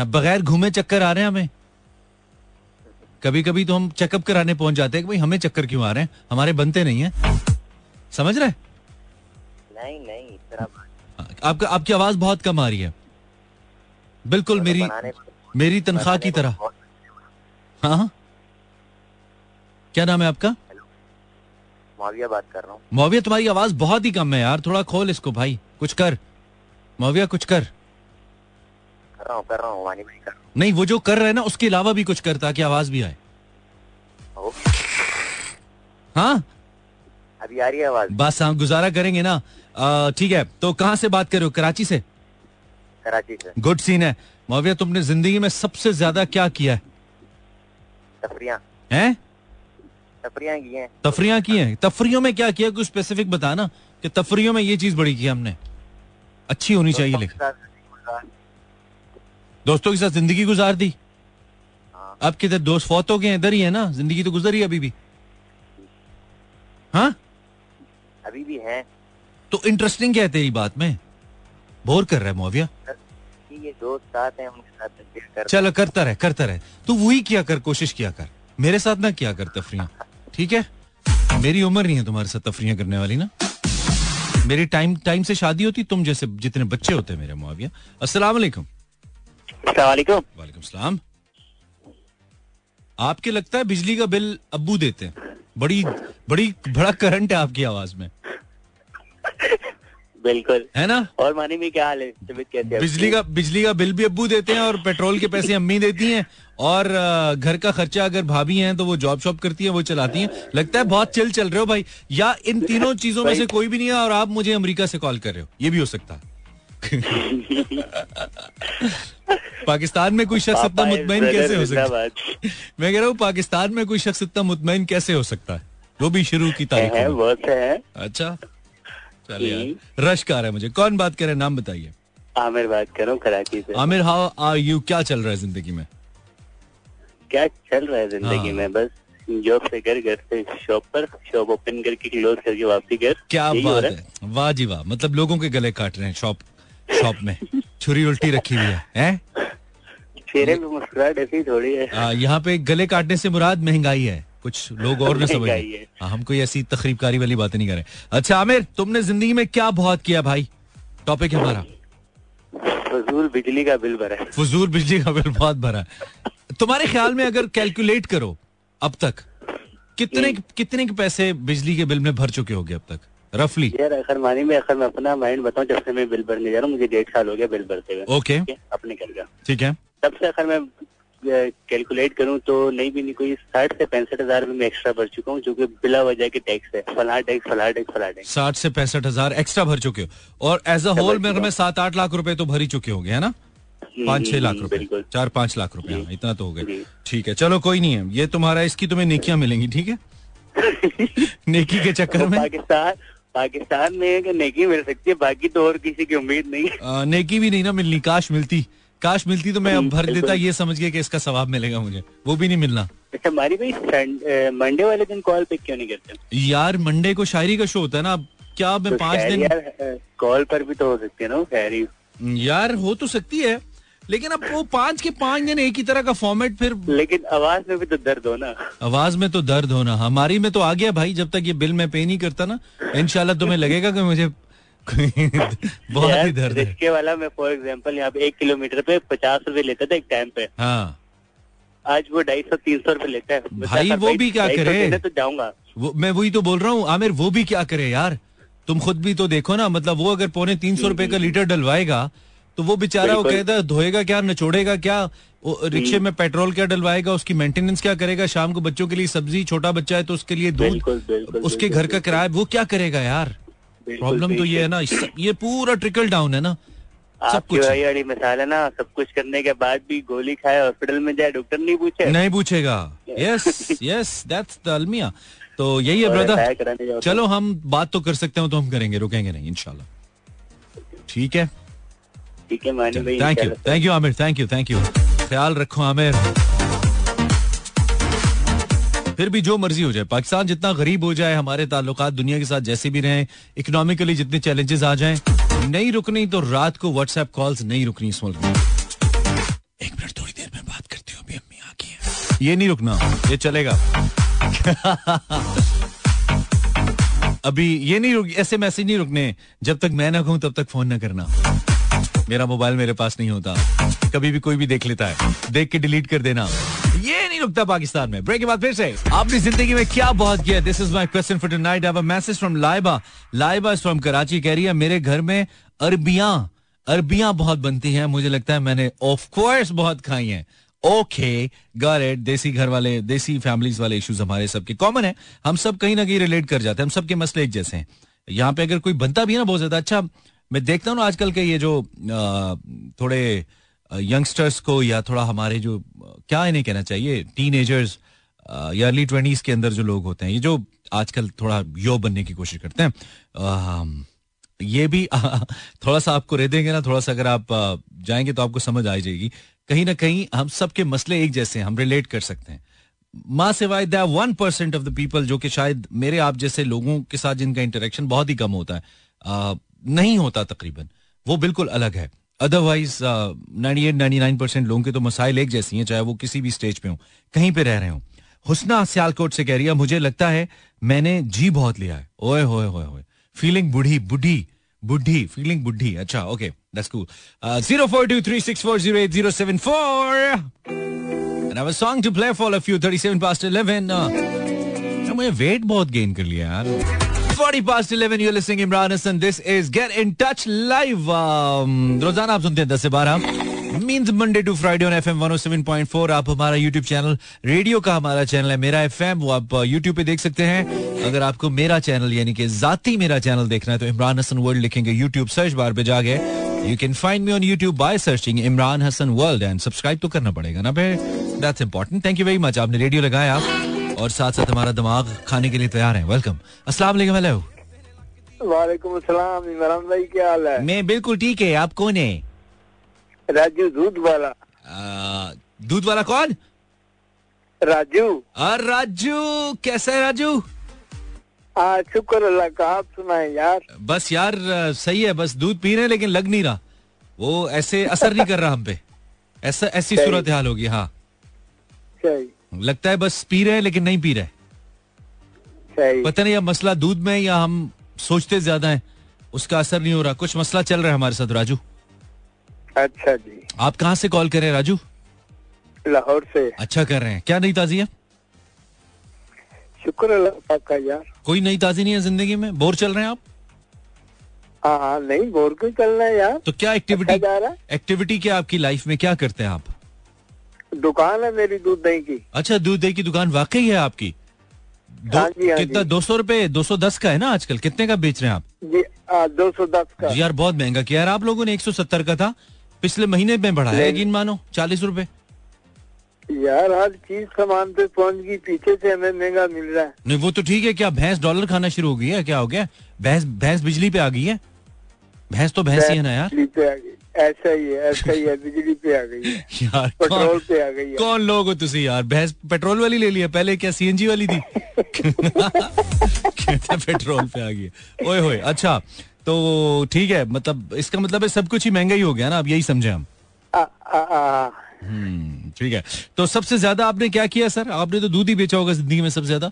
बगैर घूमे चक्कर आ रहे हैं हमें। कभी कभी तो हम चेकअप कराने पहुँच जाते हैं कि भाई हमें चक्कर क्यों आ रहे हैं? हमारे बनते नहीं है। समझ रहे नहीं नहीं इतना आपका आपकी आवाज़ बहुत कम आ रही है। बिल्कुल मेरी मेरी तनख्वाह की तरह। हाँ, हाँ। क्या नाम है आपका? माविया बात कर रहा हूँ। माविया तुम्हारी आवाज़ बहुत ही कम है यार। थोड़ा खोल इसको भाई। कुछ कर। माविया कुछ कर। रहा हूँ कर रहा हूँ वानी भाई कर नहीं वो जो कर रहे हैं ना उसके अलावा भी कुछ करता ताकि आवाज़ भी आए। हाँ? अभी आ रही है आवाज़। बस हाँ गुजारा करेंगे ना। ठीक है तो कहाँ से बात कर रहे हो? कराची से? कराची से। गुड सीन है। माविया तुमने ज़िंदगी में सबसे ज़्यादा क्या किया है? तफरिया। हैं? तफरिया की हैं। तफरिया की हैं? तफरियों में क्या किया? कुछ स्पेसिफिक बताना कि तफरियों में ये चीज़ बड़ी की हमने। अच्छी होनी चाहिए लेकिन। दोस्तों के साथ ज़िंदगी गुजार दी। हाँ। अब किधर दोस्त फौत हो गए इधर ही है ना? ज़िंदगी तो गुजर ही अभी भी। हाँ? अभी भी है। तो इंटरेस्टिंग क्या है तेरी बात में? बोर कर रहा है मोविया। ये दोस्त साथ हैं उनके साथ कर चलो करता रहे करता रहे। तू वही किया कर कोशिश किया कर। मेरे साथ ना किया कर तफरिया। *laughs* ठीक है? मेरी उम्र नहीं है तुम्हारे साथ तफरिया करने वाली ना। मेरी टाइम टाइम से शादी होती तुम जैसे जितने बच्चे होते मेरे मुआविया अस्सलाम वालेकुम आपके लगता है बिजली का बिल अबू देते हैं? बड़ी बड़ी बड़ा करंट है आपकी आवाज़ में। बिल्कुल। है ना? और मानी में क्या हाल है? बिजली का बिजली का बिल भी अबू देते हैं और पेट्रोल के पैसे अम्मी देती हैं। और घर का खर्चा अगर भाभी हैं तो वो जॉब शॉप करती है वो चलाती हैं। लगता है बहुत चिल चल रहे हो भाई। या इन तीनों चीज़ों में से कोई भी नहीं है और आप मुझे अमेरिका से कॉल कर रहे हो। ये भी हो सकता है। *laughs* पाकिस्तान में कोई शख्स इतना मुतमिन कैसे हो सकता है? मैं कह रहा हूँ पाकिस्तान में कोई शख्स इतना मुतमिन कैसे हो सकता है? वो भी शुरू की तारीख है अच्छा। चलिए। रश का रहा है मुझे। कौन बात कर रहे हैं? नाम बताइए। आमिर बात कर रहा हूँ कराची से। आमिर हाउ आर यू क्या चल रहा है ज़िंदगी में? क्या चल रहा है ज़िंदगी हाँ। में? बस जॉब से घर घर से शॉप पर शॉप ओपन करके क्लोज करके वापसी घर क्या बात है। वाह जी वाह। मतलब लोगों के गले काट रहे हैं शॉप शॉप में। छुरी उल्टी रखी हुई है हैं? चेहरे पे मुस्कुराहट ऐसी थोड़ी है। यहाँ पे गले काटने से मुराद महँगाई है। कुछ लोग और न समझ। हाँ, हम कोई ऐसी तकरीबकारी वाली बातें नहीं करें। अच्छा आमिर तुमने ज़िंदगी में क्या बहुत किया भाई? टॉपिक है हमारा। फजूल बिजली का बिल भरा फजूल बिजली का बिल बहुत भरा तुम्हारे ख्याल में अगर कैलकुलेट करो अब तक कितने। कितने के पैसे बिजली के बिल में भर चुके हो अब तक? रफली यार अखर मानी में अखर मैं अपना माइंड बताऊँ जब से मैं बिल भरने जा रहा हूँ मुझे डेढ़ साल हो गया बिल भरते हुए। ओके अपने घर का। ठीक है। तब से अखर मैं कैलकुलेट करूँ तो नहीं भी नहीं कोई साठ से पैंसठ हज़ार में एक्स्ट्रा भर चुका हूँ जो कि बिला वजह के टैक्स है। फला टैक्स फला टैक्स फला टैक्स साठ से पैंसठ हज़ार एक्स्ट्रा भर चुके हो। और एज अ होल में मैं सात आठ लाख रुपए तो भर ही चुके होंगे है ना? हम्म, पाँच छह लाख रुपए। चार पाँच लाख रुपए हाँ इतना तो हो गए। ठीक है चलो कोई नहीं है। ये तुम्हारा इसकी तुम्हें नेकियाँ मिलेंगी ठीक है? *laughs* नेकी के चक्कर में। पाकिस्तान पाकिस्तान में नेकी मिल सकती है बाकी तो और किसी की उम्मीद नहीं नेकी भी नहीं ना मिलनी काश मिलती। काश मिलती तो मैं अब भर देता ये समझ गया कि इसका सवाब मिलेगा मुझे। वो भी नहीं मिलना। अच्छा हमारी भाई मंडे वाले दिन कॉल पिक क्यों नहीं करते? यार मंडे को शायरी का शो होता है ना क्या मैं तो पाँच दिन कॉल पर भी तो हो सकती है ना शायरी यार हो तो सकती है। लेकिन अब वो पाँच के पाँच दिन एक ही तरह का फॉर्मेट फिर लेकिन आवाज़ में भी तो दर्द होना आवाज़ में तो दर्द होना हमारी में तो आ गया भाई जब तक ये बिल मैं पे नहीं करता ना इनशाला तुम्हें लगेगा कि मुझे *laughs* बहुत ही दर्द है। वाला मैं फॉर एग्ज़ाम्पल यहाँ पे एक किलोमीटर पे पचास रूपए लेता था एक टाइम पे। हाँ। आज वो ढाई सौ तीन सौ रूपए लेता है। भाई वो भी क्या करे? तो जाऊँगा। मैं वही तो बोल रहा हूँ आमिर वो भी क्या करे यार? तुम खुद भी तो देखो ना मतलब वो अगर पौने तीन सौ रुपए का लीटर डलवाएगा तो वो बेचारा वो कहता है धोएगा क्या नचोड़ेगा क्या? रिक्शे में पेट्रोल क्या डलवाएगा? उसकी मेंटेनेंस क्या करेगा? शाम को बच्चों के लिए सब्ज़ी छोटा बच्चा है तो उसके लिए दूध उसके घर का किराया वो क्या करेगा यार? प्रॉब्लम तो ये है ना ये पूरा ट्रिकल डाउन है ना सब कुछ। बड़ी मिसाल है ना सब कुछ करने के बाद भी गोली खाए हॉस्पिटल में जाए डॉक्टर नहीं पूछे? नहीं पूछेगा। यस यस दैट्स द अलमिया तो यही है ब्रदर चलो हम बात तो कर सकते हो तो हम करेंगे रुकेंगे नहीं इनशाला ठीक है? ठीक है thank you thank you Aamir thank you thank you ख्याल रखो आमिर फिर भी जो मर्ज़ी हो जाए पाकिस्तान जितना गरीब हो जाए हमारे ताल्लुक दुनिया के साथ जैसे भी रहे इकोनॉमिकली जितने चैलेंजेस आ जाएँ नहीं रुकनी तो रात को व्हाट्सएप कॉल्स नहीं रुकनी इस मुल्क में। एक मिनट थोड़ी देर में बात करती हूँ अभी अम्मी आ गई है। ये नहीं रुकना ये चलेगा। *laughs* अभी ये नहीं रुक ऐसे मैसेज नहीं रुकने जब तक मैं ना कहूँ तब तक फ़ोन ना करना। मेरा मोबाइल मेरे पास नहीं होता। कभी भी कोई भी देख लेता है। देख के डिलीट कर देना। ये नहीं रुकता पाकिस्तान में। ब्रेक के बाद फिर से। आपने ज़िंदगी में क्या बहुत किया? This is my question for tonight have a message from Laiba Laiba is from Karachi कह रही है मेरे घर में अरबियाँ अरबियाँ बहुत बनती हैं। मुझे लगता है मैंने ऑफ़ कोर्स बहुत खाई हैं। ओके गॉट इट देसी घर वाले, देसी फैमिलीज़ वाले इश्यूज़ हमारे सबके कॉमन है। हम सब कहीं ना कहीं रिलेट कर जाते हैं। हम सबके मसले एक जैसे हैं। यहाँ पे अगर कोई बनता भी है ना बहुत ज़्यादा अच्छा मैं देखता हूँ आजकल के ये जो थोड़े यंगस्टर्स को या थोड़ा हमारे जो, क्या इन्हें कहना चाहिए टीन एजर्स या अर्ली ट्वेंटीज के अंदर जो लोग होते हैं, ये जो आजकल थोड़ा यो बनने की कोशिश करते हैं ये भी, *laughs* थोड़ा सा आपको रह देंगे ना, थोड़ा सा अगर आप जाएँगे तो आपको समझ आ जाएगी। कहीं ना कहीं हम सबके मसले एक जैसे हैं, हम रिलेट कर सकते हैं। माँ सिवाय the one percent of the people जो कि शायद मेरे आप जैसे लोगों के साथ जिनका इंटरेक्शन बहुत ही कम होता है नहीं होता तकरीबन। वो बिल्कुल अलग है। Otherwise ninety eight ninety nine percent लोगों के तो मसाइल एक जैसी हैं चाहे वो किसी भी स्टेज पे हो कहीं पे रह रहे हो। हुसना सियालकोट से कह रही है मुझे लगता है मैंने जी बहुत लिया है। ओए होए होए होए। फीलिंग बुढ़ी बुढ़ी बुढ़ी फीलिंग बुढ़ी। अच्छा okay that's cool zero four two three six four zero eight zero seven four song to play for all of you, 37 past 11. Uh, मुझे वेट बहुत गेन कर लिया यार। 40 past 11 you're listening Imran Hassan. This is Get in Touch live. Um, रोज़ाना आप सुनते हैं 10 से 12 means Monday to Friday on FM 107.4 आप हमारा यूट्यूब चैनल रेडियो का हमारा चैनल है। मेरा एफएम वो आप यूट्यूब पे देख सकते हैं। अगर आपको मेरा चैनल यानी कि जाती मेरा चैनल देखना है तो इमरान हसन वर्ल्ड लिखेंगे। यूट्यूब सर्च बार पे जाके you can find me on YouTube by searching Imran Hasan world and subscribe तो करना पड़ेगा ना फिर that's important thank you very much आपने रेडियो लगाया। और साथ साथ हमारा दिमाग खाने के लिए तैयार है। वेलकम अस्सलाम वालेकुम हेलो वालेकुम अस्सलाम इमरान भाई क्या हाल है? मैं बिल्कुल ठीक है। आप कौन है? राजू दूध वाला दूध वाला कौन? राजू। और राजू कैसा है राजू? हाँ शुक्र अल्लाह का आप सुनाए यार। बस यार सही है बस दूध पी रहे हैं लेकिन लग नहीं रहा। वो ऐसे असर नहीं कर रहा हम पे। ऐसा ऐसी सूरत हाल होगी हाँ। सही। लगता है बस पी रहे हैं लेकिन नहीं पी रहे। पता नहीं अब मसला दूध में या हम सोचते ज़्यादा है उसका असर नहीं हो रहा। कुछ मसला चल रहा है हमारे साथ राजू। अच्छा जी। आप कहाँ से कॉल करें राजू? लाहौर से। अच्छा कर रहे हैं। क्या नई ताजी है? शुक्र का यार। कोई नई ताजी नहीं है ज़िंदगी में? बोर चल रहे हैं आप? हाँ हाँ नहीं बोर क्यों चल रहा है यार? तो क्या एक्टिविटी अच्छा एक्टिविटी क्या आपकी लाइफ में? क्या करते हैं आप? दुकान है मेरी दूध दही की। अच्छा दूध दही की दुकान वाकई है आपकी? दो, हाँ जी, हाँ कितना? दो सौ रूपए दो सौ दस का है ना आजकल? कितने का बेच रहे हैं आप? जी दो सौ दस का। यार बहुत महँगा किया यार। आप लोगों ने एक सौ सत्तर का था। पिछले महीने में बढ़ाया यकीन मानो चालीस रूपए। यार हर चीज़ सामान पे पहुँच गई पीछे से हमें महँगा मिल रहा है। नहीं वो तो ठीक है। क्या भैंस डॉलर खाना शुरू हो गई है? क्या हो गया? भैंस भैंस बिजली पे आ गई है? भैंस तो भैंस ही है ना यार। ऐसा ही है ऐसा ही है बिजली पे आ गई है। *laughs* यार पेट्रोल पे आ गई है। कौन लोग हो तुसी यार? भैंस पेट्रोल वाली ले लिया पहले क्या सीएनजी वाली थी? कहते पेट्रोल पे आ गई ओए होए अच्छा तो ठीक है मतलब इसका मतलब है सब कुछ ही महँगा ही हो गया ना अब यही समझे हम। हम्म, ठीक है। तो सबसे ज़्यादा आपने क्या किया सर? आपने तो दूध ही बेचा होगा ज़िंदगी में सबसे ज़्यादा।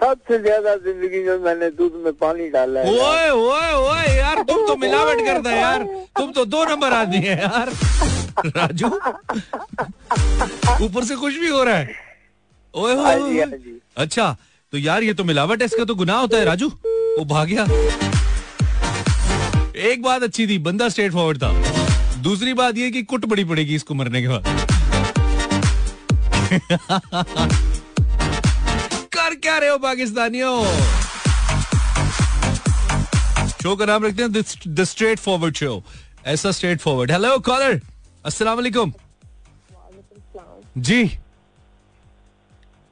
सबसे ज़्यादा ज़िंदगी में मैंने दूध में पानी डाला है ओए ओए ओए यार तुम तो मिलावट करता है यार। तुम तो दो नंबर आदमी है यार। राजू ऊपर से कुछ भी हो रहा है। ओए ओए हाँ हाँ अच्छा तो यार ये तो मिलावट है इसका तो गुनाह होता है राजू। वो भाग गया। एक बात अच्छी थी बंदा स्ट्रेट फॉरवर्ड था। दूसरी बात ये कि कुट बड़ी पड़ेगी इसको मरने के बाद। *laughs* कर क्या रहे हो पाकिस्तानियों? शो का नाम रखते हैं द स्ट्रेट फॉरवर्ड शो। ऐसा स्ट्रेट फॉरवर्ड। हेलो कॉलर अस्सलाम वालेकुम। जी।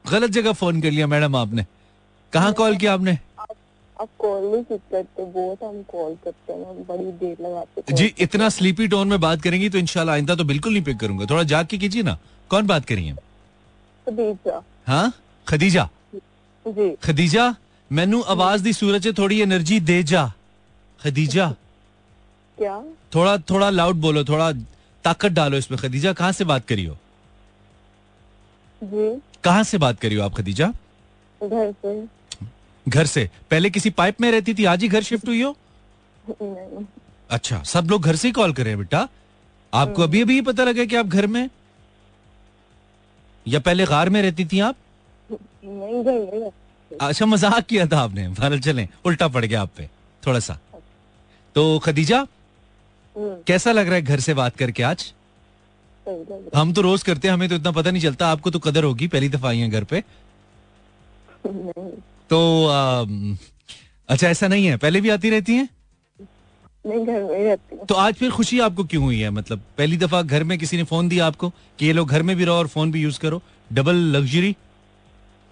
गलत जगह फ़ोन कर लिया मैडम आपने। कहाँ कॉल किया आपने? आप कॉल नहीं पिक करते बहुत हम कॉल करते हैं बड़ी देर लगाते जी इतना स्लीपी टोन में बात करेंगी तो इंशाल्लाह आइंदा तो बिल्कुल नहीं पिक करूँगा। थोड़ा जाग के कीजिए ना। कौन बात करी है? खदीजा। हाँ? खदीजा। जी। खदीजा मैनू आवाज़ दी सूरज थोड़ी एनर्जी दे जा। खदीजा। क्या? थोड़ा थोड़ा लाउड बोलो थोड़ा ताकत डालो इसमें। खदीजा कहाँ से बात करी हो? जी। कहाँ से बात करी हो आप खदीजा? घर से। घर से। पहले किसी पाइप में रहती थी आज ही घर शिफ्ट हुई हो? नहीं। अच्छा सब लोग घर से ही कॉल कर रहे हैं बेटा। आपको अभी अभी पता लगा कि आप घर में? या पहले गार में रहती थी आप? अच्छा मज़ाक किया था आपने। भारत चले उल्टा पड़ गया आप पे थोड़ा सा। तो खदीजा हम्म, कैसा लग रहा है घर से बात करके आज? हम तो रोज करते हैं हमें तो इतना पता नहीं चलता आपको तो कदर होगी पहली दफ़ा आई है घर पे। नहीं। तो आम, अच्छा ऐसा नहीं है पहले भी आती रहती हैं? नहीं घर में रहती तो आज फिर खुशी आपको क्यों हुई है? मतलब पहली दफ़ा घर में किसी ने फ़ोन दिया आपको कि ये लोग घर में भी रहो और फ़ोन भी यूज़ करो डबल लग्जरी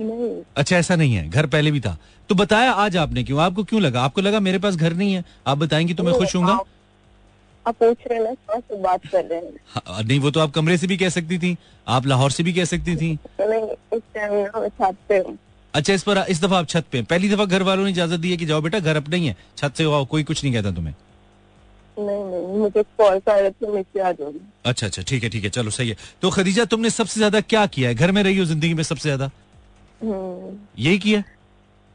नहीं। अच्छा ऐसा नहीं है। घर पहले भी था। तो बताया आज आपने क्यों? आपको क्यों लगा? आपको लगा मेरे पास घर नहीं है? आप बताएँगी तो मैं खुश हूँ आप- पूछ रहे हैं ना बात कर रहे हैं? हाँ, नहीं वो तो आप कमरे से भी कह सकती थी। आप लाहौर से भी कह सकती थी। नहीं इस टाइम छत पे अच्छा इस पर इस दफ़ा आप छत पे पहली दफ़ा घर वालों ने इजाज़त दी है कि जाओ बेटा घर अपना ही है। छत से आओ कोई कुछ नहीं कहता तुम्हें। नहीं नहीं मुझे कॉल अच्छा अच्छा ठीक है ठीक है चलो सही है। तो खदीजा तुमने सबसे ज़्यादा क्या किया है? घर में रही हो ज़िंदगी में सबसे ज़्यादा? यही किया?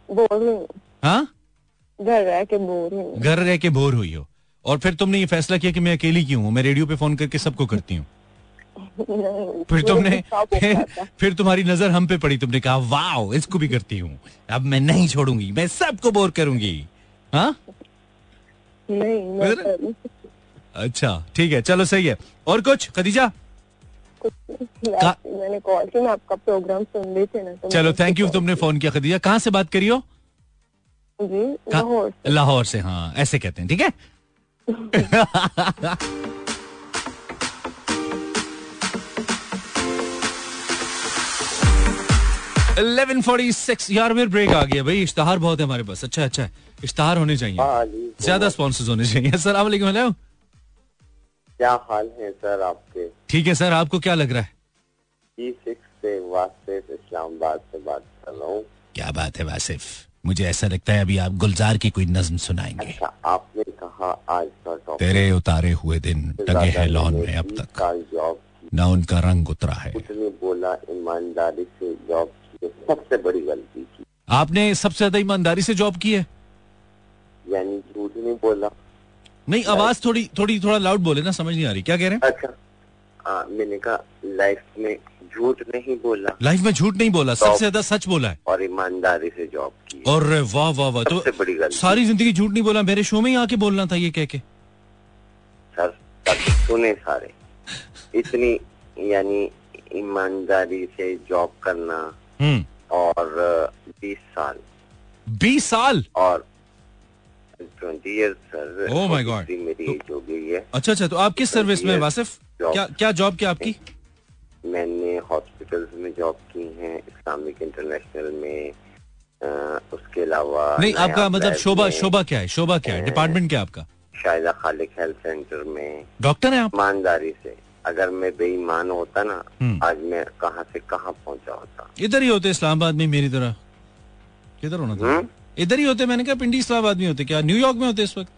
बोर हाँ। घर रह के बोर हुई हूँ। घर रह के बोर हुई हो। और फिर तुमने ये फैसला किया कि मैं अकेली क्यों हूँ? मैं रेडियो पे फ़ोन करके सबको करती हूँ। फिर तुमने फिर, फिर तुम्हारी नज़र हम पे पड़ी तुमने कहा वाओ इसको भी करती हूँ। अब मैं नहीं छोड़ूँगी मैं सबको बोर करूँगी। हाँ? नहीं अच्छा ठीक है चलो सही है। और कुछ? खदीजा? मैंने कॉल की मैं आपका प्रोग्राम सुन रही थी ना तो चलो थैंक यू तुमने फ़ोन किया खदीजा। कहाँ से बात करी हो? जी लाहौर से। लाहौर से हाँ ऐसे कहते हैं ठीक है? इलेवन फोर्टी सिक्स यार मेरे ब्रेक आ गया भाई। इश्तहार बहुत है हमारे पास। अच्छा अच्छा है इश्तहार होने चाहिए। हाँ ज़्यादा स्पॉन्सर्स होने चाहिए। अस्सलाम वालेकुम हेलो क्या हाल है सर आपके? ठीक है सर आपको क्या लग रहा है? जी सिक्स से वासिफ इस्लामाबाद से बात कर रहा हूँ। क्या बात है वासिफ? मुझे ऐसा लगता है अभी आप गुलजार की कोई नज्म सुनाएँगे। अच्छा आपने कहा आज का तेरे उतारे हुए दिन टंगे हैं लॉन में अब तक। की उनका रंग उतरा है। उसने बोला ईमानदारी से जॉब की सबसे बड़ी गलती की। आपने सबसे ज़्यादा ईमानदारी से जॉब की है? यानी झूठ नहीं बोला। नहीं आवाज़ थोड़ी थोड़ी थोड़ा लाउड बोले ना समझ नहीं आ रही। क्या कह रहे हैं? अच्छा। हाँ मैंने कहा लाइफ में झूठ नहीं बोला। लाइफ में झूठ नहीं बोला सबसे ज़्यादा सच बोला है। और ईमानदारी से जॉब की। और वाह वाह वाह तो बड़ी सारी ज़िंदगी झूठ नहीं बोला मेरे शो में ही आके बोलना था ये कह के। सर सुने सारे। इतनी यानी ईमानदारी से जॉब करना हम्म। और बीस साल। बीस साल? और ट्वेंटी सर Oh God. मेरी एज हो गई है। अच्छा अच्छा तो आप किस सर्विस में वासिफ? क्या क्या जॉब क्या आपकी? मैंने हॉस्पिटल्स में जॉब की है इस्लामिक इंटरनेशनल में अ, उसके अलावा नहीं आपका मतलब शोभा शोभा क्या है? शोभा क्या है? डिपार्टमेंट क्या आपका? शायदा खालिक हेल्थ सेंटर में। डॉक्टर है आप? ईमानदारी से। अगर मैं बेईमान होता ना हम्म। आज मैं कहाँ से कहाँ पहुँचा होता। इधर ही होते इस्लामाबाद में मेरी तरह। किधर होना था? हम्म? इधर ही होते मैंने कहा पिंडी इस्लामाबाद में होते क्या? न्यूयॉर्क में होते इस वक्त?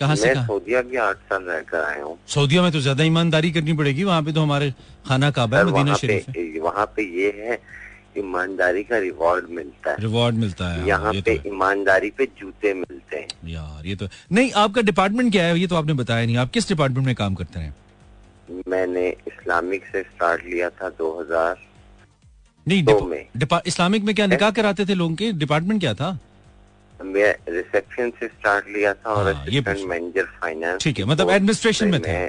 कहाँ से कहाँ? सऊदिया भी आठ साल रहकर आया हूँ। सऊदिया में तो ज़्यादा ईमानदारी करनी पड़ेगी वहाँ पे तो हमारे खाना काबा है मदीना शरीफ वहाँ पे ये है ईमानदारी का रिवॉर्ड मिलता है। रिवॉर्ड मिलता है यहाँ पे तो ईमानदारी पे जूते मिलते हैं। यार ये तो नहीं आपका डिपार्टमेंट क्या है? ये तो आपने बताया नहीं। आप किस डिपार्टमेंट में काम करते हैं? मैंने इस्लामिक से स्टार्ट लिया था 2000 नहीं दो में इस्लामिक में क्या निकाह कराते थे लोगों के? डिपार्टमेंट क्या था? मैं रिसेप्शन से स्टार्ट लिया था और असिस्टेंट मैनेजर फाइनेंस ठीक है मतलब एडमिनिस्ट्रेशन में थे।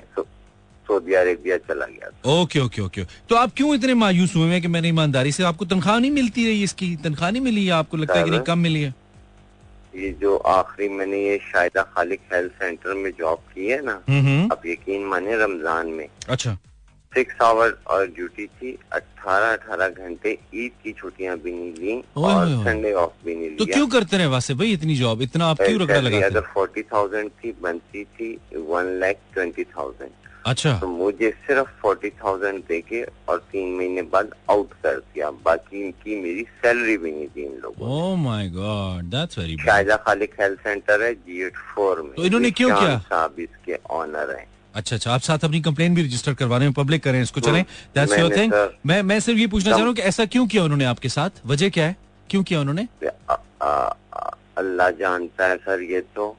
सऊदी अरेबिया चला गया ओके ओके ओके। तो आप क्यों इतने मायूस हुए हैं कि मैंने ईमानदारी से आपको तनख्वाह नहीं मिलती रही इसकी? तनख्वाह नहीं मिली है आपको? लगता है कि नहीं कम मिली है? ये जो आखिरी मैंने ये शायदा खालिक हेल्थ सेंटर में जॉब की है ना अब यकीन माने रमज़ान में? अच्छा। सिक्स आवर और ड्यूटी थी अठारह अठारह घंटे ईद की छुट्टियाँ भी नहीं ली और संडे ऑफ़ भी नहीं तो क्यों करते रहे वैसे भाई इतनी जॉब इतना आप क्यों रखा लगा अगर फोर्टी थाउज़ेंड थी बनती थी वन लैख ट्वेंटी थाउज़ेंड अच्छा। तो मुझे सिर्फ़ फोर्टी थाउज़ेंड दे के और तीन महीने बाद आउट कर दिया। बाकी इनकी मेरी सैलरी भी नहीं थी इन लोगों ओह my god that's very Shahza Khaliq health centre है जी एट फोर में। तो इन्होंने क्यों किया? साहब इसके ऑनर है। अच्छा अच्छा आप साथ अपनी कंप्लेन भी रजिस्टर करवा रहे हैं पब्लिक करें इसको चलें। दैट्स योर थिंग मैं मैं सिर्फ़ ये पूछना चाह रहा हूँ कि ऐसा क्यों किया उन्होंने आपके साथ? वजह क्या है? क्यों किया उन्होंने? अल्लाह जानता है सर ये तो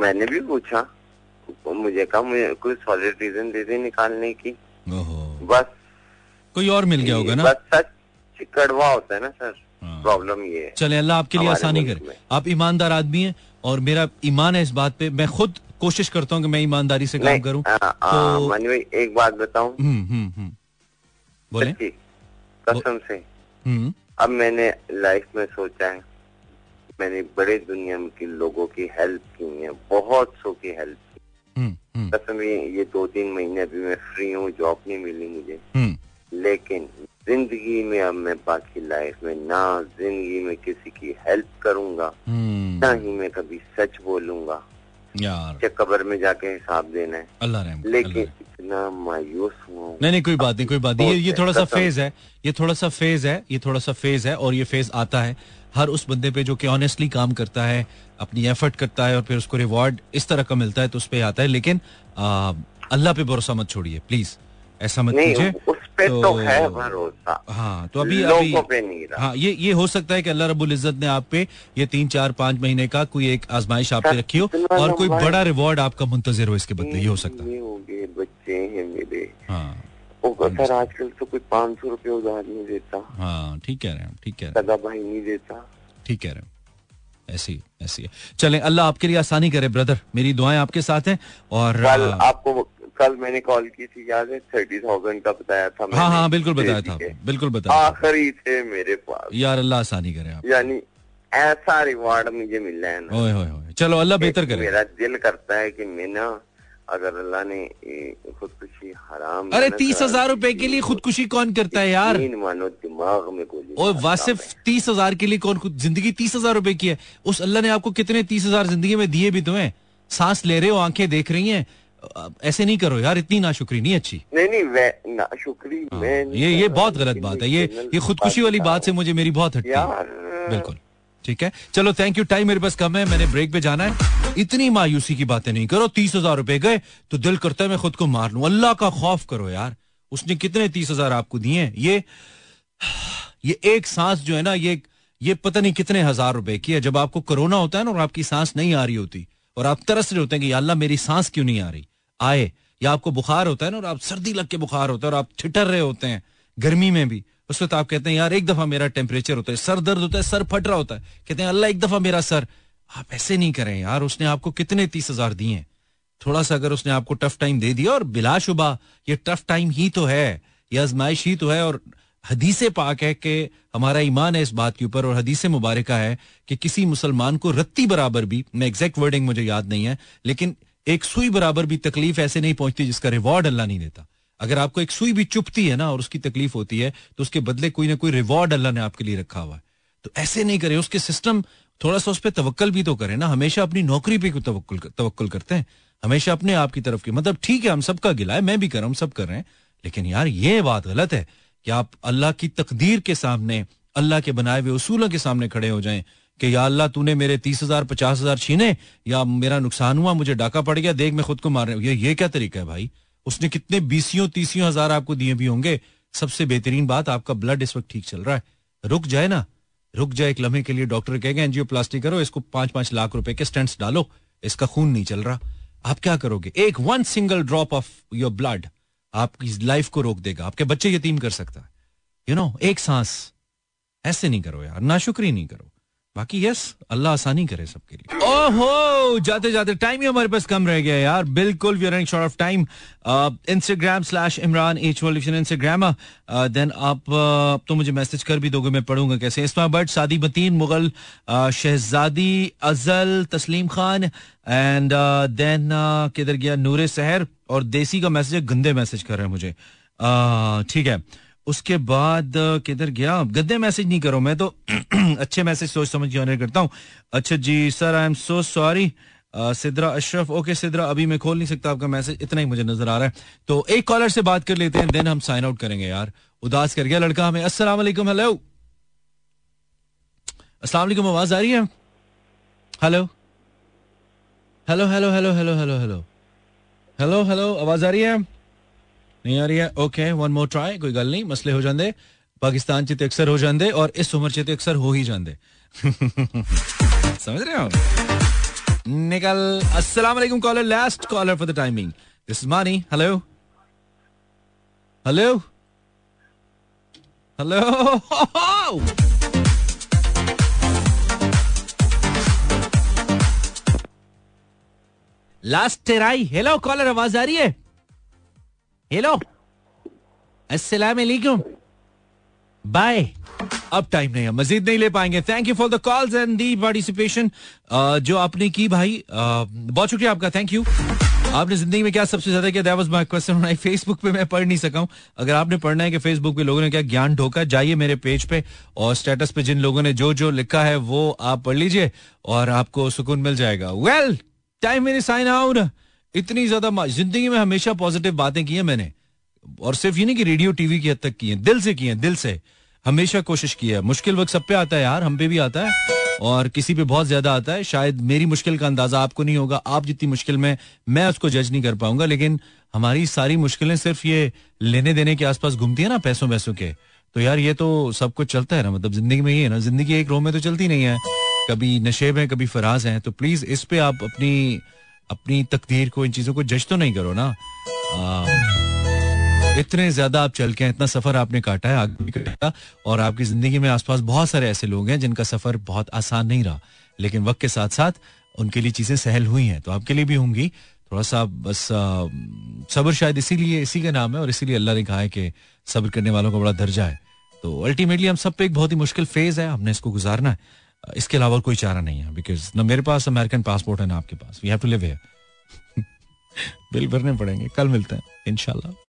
मैंने भी पूछा। मुझे कहा मुझे कोई सॉलिड रीजन दे दे निकालने की। बस। कोई और मिल गया होगा ना? बस सच कड़वा होता है ना सर प्रॉब्लम हाँ। ये है। चले अल्लाह आपके लिए आसानी करे। आप ईमानदार आदमी हैं और मेरा ईमान है इस बात पे। मैं खुद कोशिश करता हूँ कि मैं ईमानदारी से काम करूँ तो एक बात बताऊँ? हम्म, हम्म, हम्म। बोले। कसम से। अब मैंने लाइफ में सोचा है मैंने बड़े दुनिया के लोगों की हेल्प की है बहुत सो की हेल्प हम्म। कसम ये दो तीन महीने अभी मैं फ्री हूँ जॉब नहीं मिली मुझे। लेकिन ज़िंदगी में अब मैं बाकी लाइफ में ना ज़िंदगी में किसी की हेल्प करूँगा ना ही मैं कभी सच बोलूँगा। यार। कबर में जाके हिसाब देना है। अल्लाह रहम लेकिन इतना मायूस हुआ नहीं नहीं कोई बात नहीं कोई बात नहीं। ये ये थोड़ा सा फ़ेज़ है ये थोड़ा सा फ़ेज़ है ये थोड़ा सा फ़ेज़ है और ये फ़ेज़ आता है। हर उस बंदे पे जो कि ऑनेस्टली काम करता है अपनी एफर्ट करता है और फिर उसको रिवॉर्ड इस तरह का मिलता है तो उस पर आता है। लेकिन अल्लाह पे भरोसा मत छोड़िए प्लीज़ ऐसा मत कीजिए। तो, तो है भरोसा। हाँ तो अभी लोगों अभी पे नहीं रहा। हाँ ये ये हो सकता है कि अल्लाह रब्बुल इज़्ज़त ने आप पे ये तीन चार पाँच महीने का कोई एक आजमाइश आप पे रखी हो और कोई बड़ा रिवॉर्ड आपका मुंतजर हो इसके बदले ये हो सकता है। बच्चे हैं मेरे। हाँ। सर आजकल तो कोई पाँच सौ रुपये उधार नहीं देता। हाँ ठीक कह रहे हैं ठीक कह रहे हैं। भाई नहीं देता। ठीक कह रहे हैं। ऐसी ऐसी है। चले अल्लाह आपके लिए आसानी करे ब्रदर। मेरी दुआएँ आपके साथ हैं और कल आपको कल मैंने कॉल की थी याद है? थर्टी थाउज़ेंड का बताया था हाँ हाँ बिल्कुल बताया था बिल्कुल बताया आखिरी थे मेरे पास। यार अल्लाह आसानी करे आप। यानी ऐसा रिवार्ड मुझे मिल रहा है ना। ओए ओए चलो अल्लाह बेहतर करे। मेरा दिल करता है कि मैं ना अगर अल्लाह ने खुदकुशी हराम अरे तीस हज़ार रूपए के लिए खुदकुशी कौन करता है यार? मानो दिमाग में और वासिफ तीस हज़ार के लिए कौन खुद ज़िंदगी तीस हज़ार रूपए की है? उस अल्लाह ने आपको कितने तीस हज़ार ज़िंदगी में दिए भी तो हैं? सांस ले रहे हो आँखें देख रही हैं? ऐसे नहीं करो यार इतनी नाशुक्री नहीं अच्छी। नहीं नहीं नाशुक्री हाँ, ये ये बहुत गलत बात है। ये ये खुदकुशी वाली बात से मुझे मेरी बहुत हटती है। बिल्कुल। ठीक है? चलो थैंक यू टाइम मेरे पास कम है मैंने ब्रेक पे जाना है। इतनी मायूसी की बातें नहीं करो। तीस हज़ार रुपए गए तो दिल करता है मैं खुद को मार लू। अल्लाह का खौफ करो यार। उसने कितने तीस हज़ार आपको दिए ये ये एक सांस जो है ना ये ये पता नहीं कितने हज़ार रुपए की है। जब आपको कोरोना होता है ना और आपकी सांस नहीं आ रही होती और आप तरस रहे होते हैं कि अल्लाह मेरी सांस क्यों नहीं आ रही? आए। या आपको बुखार होता है ना और आप सर्दी लग के बुखार होता है और आप ठिठर रहे होते हैं, गर्मी में भी। उस वक्त आप कहते हैं, यार, एक दफ़ा मेरा टेम्परेचर होता है, सर दर्द होता है, सर फट रहा होता है। कहते हैं, अल्लाह, एक दफ़ा मेरा सर। आप ऐसे नहीं करें यार, उसने आपको कितने तीस हज़ार दिए थोड़ा सा अगर उसने आपको टफ टाइम दे दिया और बिलाशुबा, ये टफ टाइम ही तो है, ये आजमाइश ही तो है और हदीसे पाक है कि हमारा ईमान है इस बात के ऊपर और हदीसे मुबारक है कि किसी मुसलमान को रत्ती बराबर भी, मैं एग्जैक्ट वर्डिंग मुझे याद नहीं है, लेकिन एक सुई बराबर भी तकलीफ़ ऐसे नहीं पहुँचती जिसका रिवॉर्ड अल्लाह नहीं देता। अगर आपको एक सुई भी चुपती है ना और उसकी तकलीफ़ होती है तो उसके बदले कोई ना कोई रिवॉर्ड अल्लाह ने आपके लिए रखा हुआ है। तो ऐसे नहीं करे, उसके सिस्टम थोड़ा सा उस पर तवक्ल भी तो करें ना। हमेशा अपनी नौकरी पे क्यों तवक्ल करते हैं? हमेशा अपने आप की तरफ़ की मतलब ठीक है, हम सबका गिला है, मैं भी कर रहा हूँ सब कर रहे हैं। लेकिन यार, ये बात गलत है कि आप अल्लाह की तकदीर के सामने, अल्लाह के बनाए हुए उसूलों के सामने खड़े हो जाएँ कि या अल्लाह तूने मेरे तीस हज़ार, पचास हज़ार छीने, या मेरा नुकसान हुआ, मुझे डाका पड़ गया, देख मैं खुद को मार रहा हूँ। ये ये क्या तरीका है भाई? उसने कितने बीसियों, तीसियों हज़ार आपको दिए भी होंगे? सबसे बेहतरीन बात, आपका ब्लड इस वक्त ठीक चल रहा है। रुक जाए ना। रुक जाए एक लम्हे के लिए डॉक्टर कहेगा एनजियोप्लास्टी करो, इसको पाँच पाँच लाख रुपए के स्टेंट्स डालो। इसका खून नहीं चल रहा। आप क्या करोगे? एक one single drop of your blood आपकी लाइफ को रोक देगा। आपके बच्चे यतीम कर सकता है। यू नो एक सांस। ऐसे नहीं करो यार। नाशुक्री नहीं करो। बाकी यस अल्लाह आसानी करे सबके लिए। ओहो जाते जाते टाइम ही हमारे पास कम रह गया यार। बिल्कुल we are short of time Instagram slash Imran H लिखन इंस्टाग्राम देन आप uh, तो मुझे मैसेज कर भी दोगे मैं पढ़ूँगा कैसे? इस्मा बट सादी बतीन मुगल uh, शहजादी अजल Tasleem Khan and then uh, uh किधर गया? नूर सहर और देसी का मैसेज गंदे मैसेज कर रहे हैं मुझे। ठीक uh, है। उसके बाद किधर गया? गद्दे मैसेज नहीं करो, मैं तो *clears throat* अच्छे मैसेज सोच समझ के करता हूँ। अच्छा जी sir I am so sorry Sidra Ashraf okay Sidra, अभी मैं खोल नहीं सकता आपका मैसेज, इतना ही मुझे नज़र आ रहा है। तो एक कॉलर से बात कर लेते हैं देन हम साइन आउट करेंगे यार। उदास कर गया लड़का हमें। वालेकुम हेलो अस्सलाम आवाज़ आ रही है? Hello hello hello hello hello hello hello hello hello आवाज़ आ रही है? नहीं आ रही है? ओके वन मोर ट्राई कोई गल नहीं, मसले हो जाते पाकिस्तान च अक्सर हो जाते और इस उम्र च अक्सर हो ही जाते *laughs* समझ रहे हो? निकल, अस्सलाम वालेकुम caller last caller for the timing this मानी hello hello hello last try hello caller आवाज़ आ रही है? हेलो अस्सलाम वालेकुम बाय अब टाइम नहीं है, मजीद नहीं ले पाएँगे। Thank you for the calls and the participation जो आपने की भाई। बहुत शुक्रिया आपका थैंक यू आपने ज़िंदगी में क्या सबसे ज़्यादा किया? दैट माय क्वेश्चन फेसबुक पे मैं पढ़ नहीं सका हूँ। अगर आपने पढ़ना है कि फेसबुक पे लोगों ने क्या ज्ञान ढोका, जाइए मेरे पेज पे और स्टेटस पे जिन लोगों ने जो जो लिखा है, वो आप पढ़ लीजिए और आपको सुकून मिल जाएगा। वेल टाइम मेरे साइन आउट इतनी ज़्यादा ज़िंदगी में हमेशा पॉजिटिव बातें की है मैंने। और सिर्फ़ ये नहीं कि रेडियो, टीवी की हद तक की है, दिल से की है, दिल से। हमेशा कोशिश की है। मुश्किल वक्त सब पे आता है यार, हम पे भी आता है। और किसी पे बहुत ज़्यादा आता है। शायद मेरी मुश्किल का अंदाज़ा आपको नहीं होगा। आप जितनी मुश्किल में मैं उसको जज नहीं कर पाऊँगा। लेकिन हमारी सारी मुश्किलें सिर्फ़ ये लेने देने के आसपास घूमती है ना पैसों पैसों के। तो यार ये तो सब कुछ चलता है ना। मतलब ज़िंदगी में ये है ना, ज़िंदगी एक रो में तो चलती नहीं है। कभी नशेब है कभी फराज है। तो प्लीज़ इस पे आप अपनी अपनी तकदीर को इन चीज़ों को जज तो नहीं करो ना। आ, इतने ज़्यादा आप चल के हैं इतना सफ़र आपने काटा है आगे भी और आपकी ज़िंदगी में आसपास बहुत सारे ऐसे लोग हैं जिनका सफ़र बहुत आसान नहीं रहा। लेकिन वक्त के साथ साथ उनके लिए चीज़ें सहल हुई हैं तो आपके लिए भी होंगी। थोड़ा सा बस सब्र शायद इसीलिए इसी का नाम है और इसीलिए अल्लाह ने कहा है कि सब्र करने वालों का बड़ा दर्जा है। तो अल्टीमेटली हम सब पे एक बहुत ही मुश्किल फ़ेज़ है हमने इसको गुजारना है। इसके अलावा कोई चारा नहीं है बिकॉज़ ना मेरे पास अमेरिकन पासपोर्ट है, ना आपके पास। We have to live here bill भरने पड़ेंगे, कल मिलते हैं इनशाला